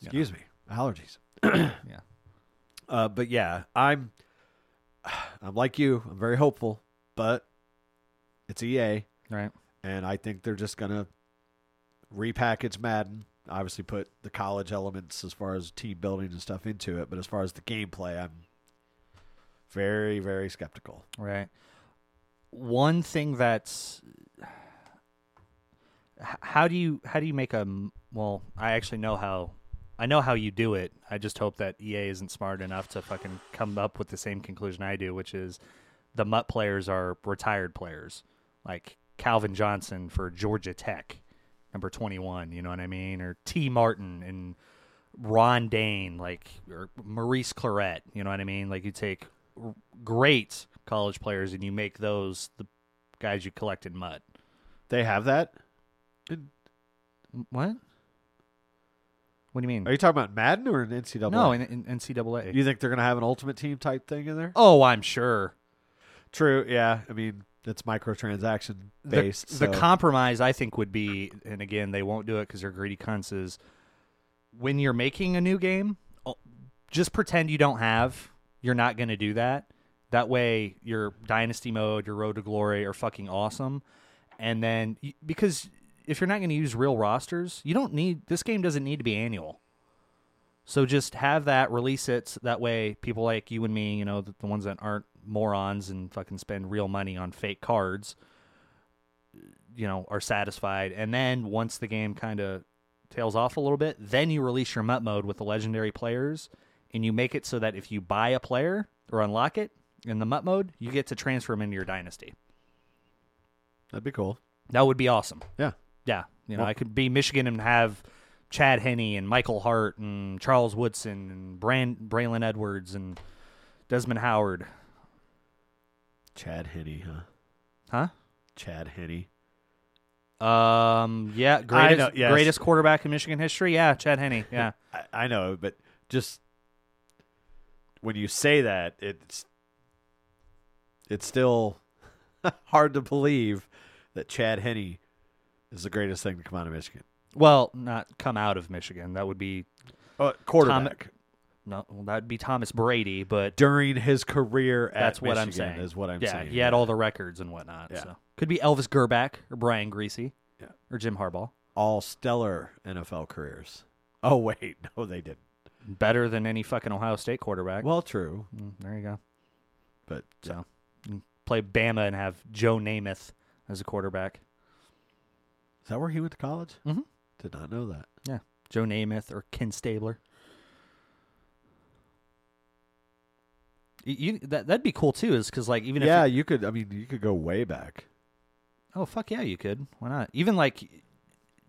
Excuse me, allergies. yeah. Uh, but yeah, I'm [SIGHS] I'm like you. I'm very hopeful, but it's EA, Right. and I think they're just gonna repackage Madden. Obviously, put the college elements as far as team building and stuff into it, but as far as the gameplay, I'm very very skeptical. Right. One thing that's how do you how do you make a well? I actually know how. I know how you do it. I just hope that EA isn't smart enough to fucking come up with the same conclusion I do, which is the MUT players are retired players, like Calvin Johnson for Georgia Tech, number twenty one. You know what I mean? Or Tee Martin and Ron Dayne, like or Maurice Clarett. You know what I mean? Like you take great college players, and you make those the guys you collect in MUT. They have that. What? What do you mean? Are you talking about Madden or an NCAA? no, in, in NCAA. you think they're going to have an ultimate team type thing in there? oh, I'm sure. True. Yeah. I mean, it's microtransaction based. The, so- compromise, I think, would be, and again, they won't do it because they're greedy cunts. Is when you're making a new game, oh, just pretend you don't have. You're not going to do that. That way, your dynasty mode, your road to glory are fucking awesome. And then, because if you're not going to use real rosters, you don't need this game. Doesn't need to be annual. So just have that, release it. that way, people like you and me, you know, the, the ones that aren't morons and fucking spend real money on fake cards, you know, are satisfied. And then once the game kind of tails off a little bit, then you release your MUT mode with the legendary players, and you make it so that if you buy a player or unlock it in the MUT mode, you get to transfer them into your dynasty. That'd be cool. That would be awesome. Yeah. Yeah, you know, Well- I could be Michigan and have Chad Henne and Michael Hart and Charles Woodson and Brand Braylon Edwards and Desmond Howard. Chad Henne, huh? Huh? Chad Henne. Um. Yeah. Greatest know, yes. greatest quarterback in Michigan history. Yeah. Chad Henne. Yeah. [LAUGHS] I, I know, but just when you say that, it's it's still [LAUGHS] hard to believe that Chad Henne is the greatest thing to come out of Michigan. well, not come out of Michigan. That would be Uh, quarterback no. Well, that'd be Thomas Brady. But during his career at that's what I'm saying. is what I'm yeah, saying. He had all the records and whatnot. Yeah. So could be Elvis Grbac or Brian Griese. Yeah. Or Jim Harbaugh. all stellar NFL careers. Oh [LAUGHS] wait, no, they didn't. Better than any fucking Ohio State quarterback. Well, true, Mm, there you go. but So can play Bama and have Joe Namath as a quarterback. Is that where he went to college? Mhm. Did not know that. Yeah, Joe Namath or Ken Stabler. You, you that that'd be cool too, is because like even yeah, if you could. I mean, you could go way back. oh fuck yeah, you could. Why not? Even like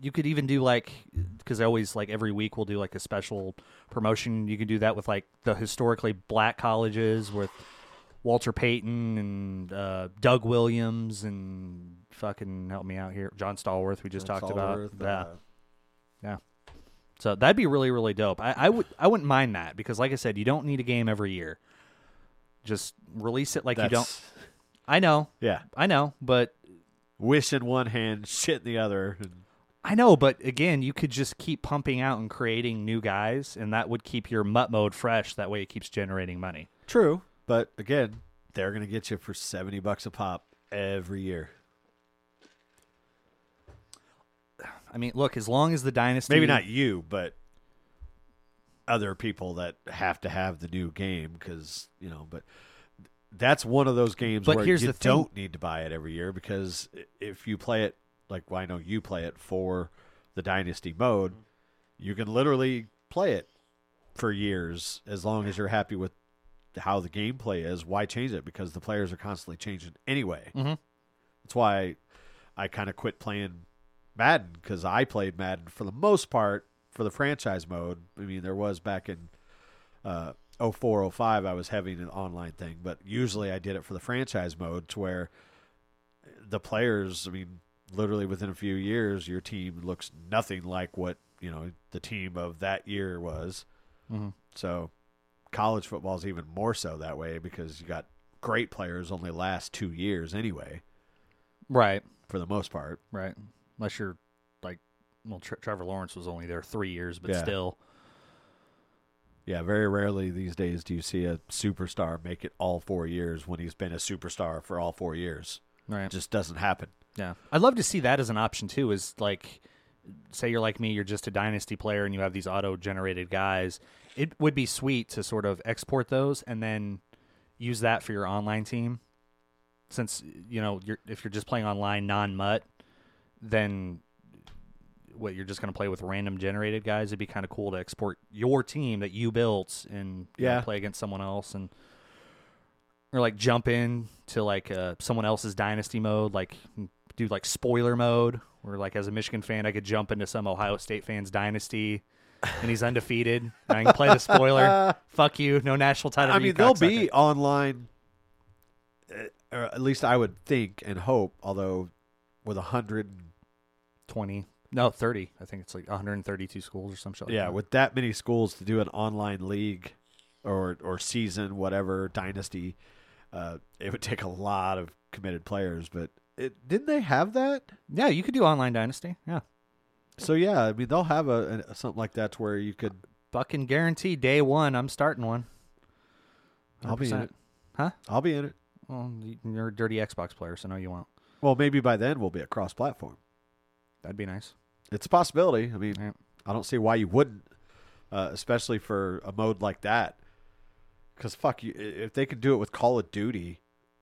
you could even do like because I always like every week we'll do like a special promotion. You can do that with like the historically black colleges with Walter Payton and uh, Doug Williams and fucking help me out here, John Stallworth. We just John talked about. Stallworth, Yeah. uh, Yeah. So that'd be really, really dope. I, I would I wouldn't mind that because like I said, you don't need a game every year. Just release it like you don't I know. Yeah, I know, but wish in one hand, shit in the other. I know, but again, you could just keep pumping out and creating new guys and that would keep your MUT mode fresh. That way it keeps generating money. True, but again, they're gonna get you for seventy bucks a pop every year. I mean, look, as long as the dynasty Maybe not you, but other people that have to have the new game because you know. But that's one of those games But where here's you the thing. don't need to buy it every year because if you play it like well, I know you play it for the dynasty mode, you can literally play it for years as long as you're happy with how the gameplay is. Why change it? Because the players are constantly changing anyway. Mhm. That's why I kind of quit playing Madden because I played Madden for the most part for the franchise mode. I mean, there was back in uh, 04, 05, I was having an online thing, but usually I did it for the franchise mode to where the players, I mean, literally within a few years, your team looks nothing like what, you know, the team of that year was. Mhm. So college football is even more so that way because you got great players only last two years anyway, Right. for the most part. Right. Unless you're like well, Tre- Trevor Lawrence was only there three years, but Yeah. still. Yeah, very rarely these days do you see a superstar make it all four years when he's been a superstar for all four years. Right. It just doesn't happen. Yeah. I'd love to see that as an option too, is like say you're like me, you're just a dynasty player and you have these auto generated guys. It would be sweet to sort of export those and then use that for your online team. Since you know, you're if you're just playing online non MUT, then what you're just going to play with random generated guys. It'd be kind of cool to export your team that you built and you know, play against someone else and or like jump in to like uh, someone else's dynasty mode, like do like spoiler mode, where like as a Michigan fan, I could jump into some Ohio State fan's dynasty, and he's undefeated. and I can play the spoiler. [LAUGHS] Fuck you, no national title. I mean, cocksucker. be online. or at least I would think and hope. Although with a hundred, Twenty, no, thirty. I think it's like 132 schools or some shit. Like yeah, that. with that many schools to do an online league or or season, whatever dynasty, uh, it would take a lot of committed players. But it, didn't they have that? yeah, you could do online dynasty. Yeah, So yeah, I mean they'll have a, a something like that to where you could. fucking guarantee day one. I'm starting one. I'll be in it. Huh? I'll be in it. Well, you're a dirty Xbox player, so no, you won't. Well, maybe by then we'll be a cross-platform. That'd be nice. It's a possibility. I mean, Yeah. I don't see why you wouldn't, uh, especially for a mode like that. Because fuck you, if they could do it with Call of Duty,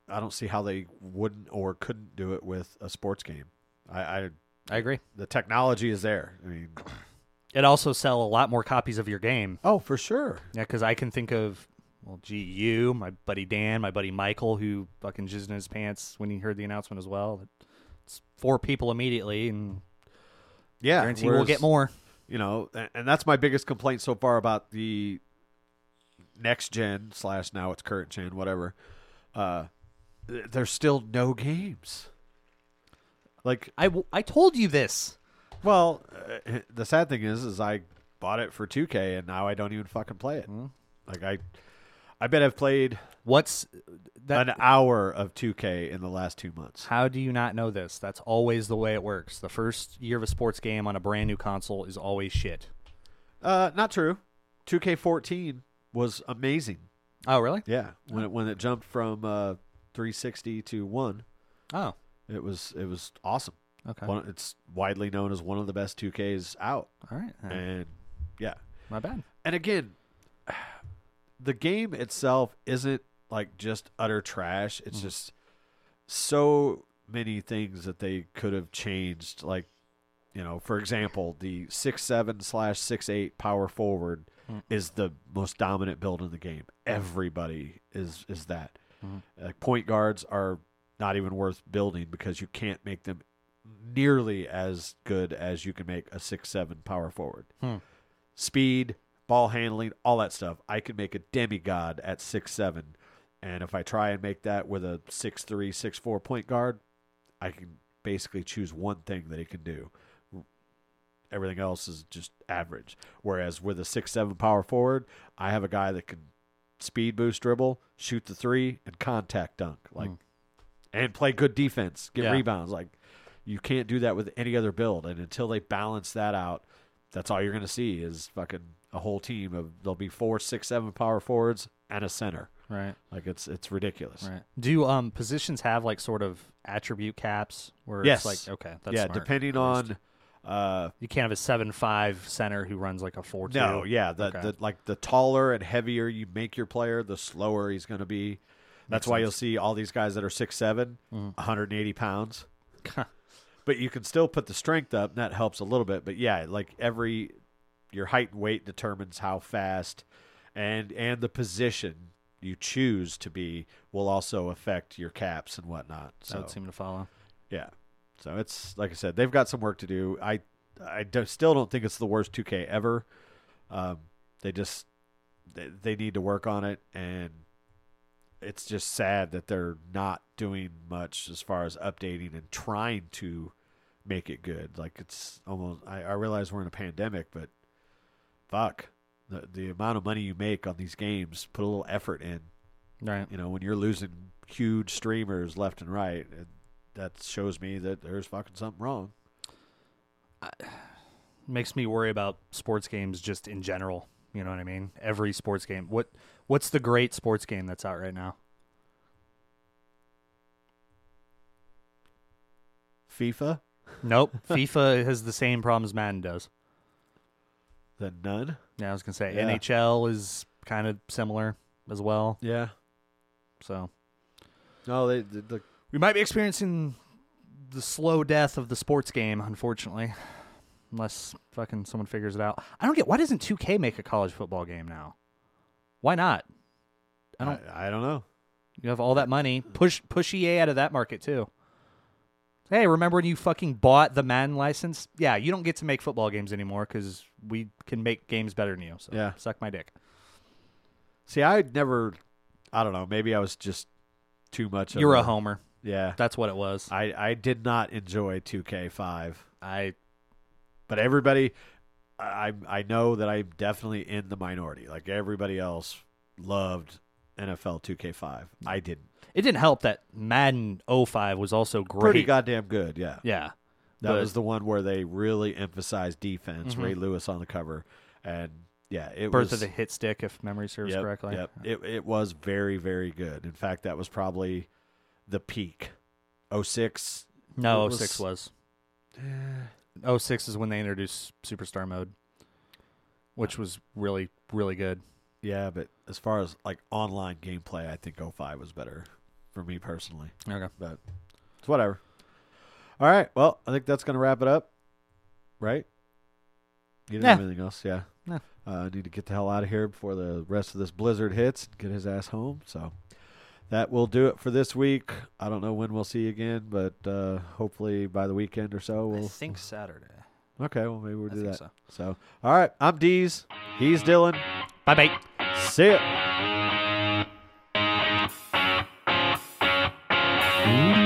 I don't see how they wouldn't or couldn't do it with a sports game. I, I I agree. the technology is there. I mean, [CLEARS THROAT] It also sell a lot more copies of your game. oh for sure. Yeah, because I can think of, well, gee, you, my buddy Dan, my buddy Michael, who fucking jizzed in his pants when he heard the announcement as well. It's four people immediately, and Yeah, guarantee we'll get more. You know, and, and that's my biggest complaint so far about the next gen slash now it's current gen, whatever. Uh, th- there's still no games. Like I, w- I told you this. Well, uh, the sad thing is, is I bought it for 2K and now I don't even fucking play it. Like I, I bet I've played What's that? an hour of 2K in the last two months. How do you not know this? That's always the way it works. The first year of a sports game on a brand new console is always shit. Uh, not true. 2K14 was amazing. Oh, really? Yeah, when it when it jumped from uh 360 to one, Oh, it was it was awesome. okay. One, it's widely known as one of the best 2Ks out, All right. And yeah, My bad. and again, the game itself isn't like just utter trash. It's mm-hmm. just so many things that they could have changed. Like, you know, for example, the six seven slash six eight power forward mm. is the most dominant build in the game. Everybody is is that. Mm-hmm. Like point guards are not even worth building because you can't make them nearly as good as you can make a six seven power forward hmm. speed, ball handling, all that stuff. I can make a demigod at six seven, and if I try and make that with a six three, six four point guard, I can basically choose one thing that he can do. Everything else is just average. Whereas with a six seven power forward, I have a guy that can speed boost dribble, shoot the three, and contact dunk. Like hmm. and play good defense, get Yeah. rebounds. Like you can't do that with any other build. And until they balance that out, that's all you're gonna see is fucking a whole team of there'll be four, six, seven power forwards and a center. Right. Like it's it's ridiculous. Right. Do um positions have like sort of attribute caps where Yes. it's like okay, that's yeah, smart, depending on uh you can't have a seven five center who runs like a four two. no, yeah, the, Okay. the like the taller and heavier you make your player, the slower he's gonna be. That's Makes why sense. you'll see all these guys that are six seven, Mhm. 180 pounds. [LAUGHS] but you can still put the strength up, and that helps a little bit. But yeah, like every your height and weight determines how fast, and and the position you choose to be will also affect your caps and whatnot. that So would seem to follow. yeah, so it's like I said, they've got some work to do. I I do, still don't think it's the worst 2K ever. Um, they just they, they need to work on it, and it's just sad that they're not doing much as far as updating and trying to make it good. Like it's almost I, I realize we're in a pandemic, but fuck the the amount of money you make on these games, put a little effort in. Right. You know, when you're losing huge streamers left and right, it, that shows me that there's fucking something wrong. [SIGHS] Makes me worry about sports games just in general. You know what I mean? Every sports game. What what's the great sports game that's out right now? FIFA, Nope. [LAUGHS] FIFA has the same problems Madden does. Then none. Yeah, I was gonna say Yeah. NHL is kind of similar as well. Yeah. So No, they the, the we might be experiencing the slow death of the sports game, unfortunately, unless fucking someone figures it out. I don't get why doesn't 2K make a college football game now? Why not? I don't. I, I don't know. You have all that money. Push push EA out of that market too. Hey, remember when you fucking bought the Madden license? Yeah, you don't get to make football games anymore because we can make games better than you. So Yeah. suck my dick. See, I never. I don't know. Maybe I was just too much. Of a You're a homer. Yeah, That's what it was. I I did not enjoy 2K5, I but everybody, I I know that I'm definitely in the minority. Like everybody else loved NFL 2K5. I didn't. It didn't help that Madden 05 was also great. Pretty goddamn good. Yeah. yeah. That But- was the one where they really emphasized defense. Mhm. Ray Lewis on the cover, and yeah, it was Birth was of the hit stick, if memory serves yep, correctly. Yep, it it was very very good. In fact, that was probably the peak. 06 No, It 06 was- was. 06 is when they introduced Superstar mode, which was really, really good. Yeah, but as far as like online gameplay, I think 05 was better for me personally. Okay. But it's whatever. All right. Well, I think that's gonna wrap it up. Right? You didn't have anything else? Yeah. No. Uh, I need to get the hell out of here before the rest of this blizzard hits and get his ass home. So that will do it for this week. I don't know when we'll see you again, but uh, hopefully by the weekend or so we'll. I think Saturday. Okay. Well, maybe we'll do that. so. So, all right. I'm Deez. He's Dylan. Bye bye. See ya. Ooh.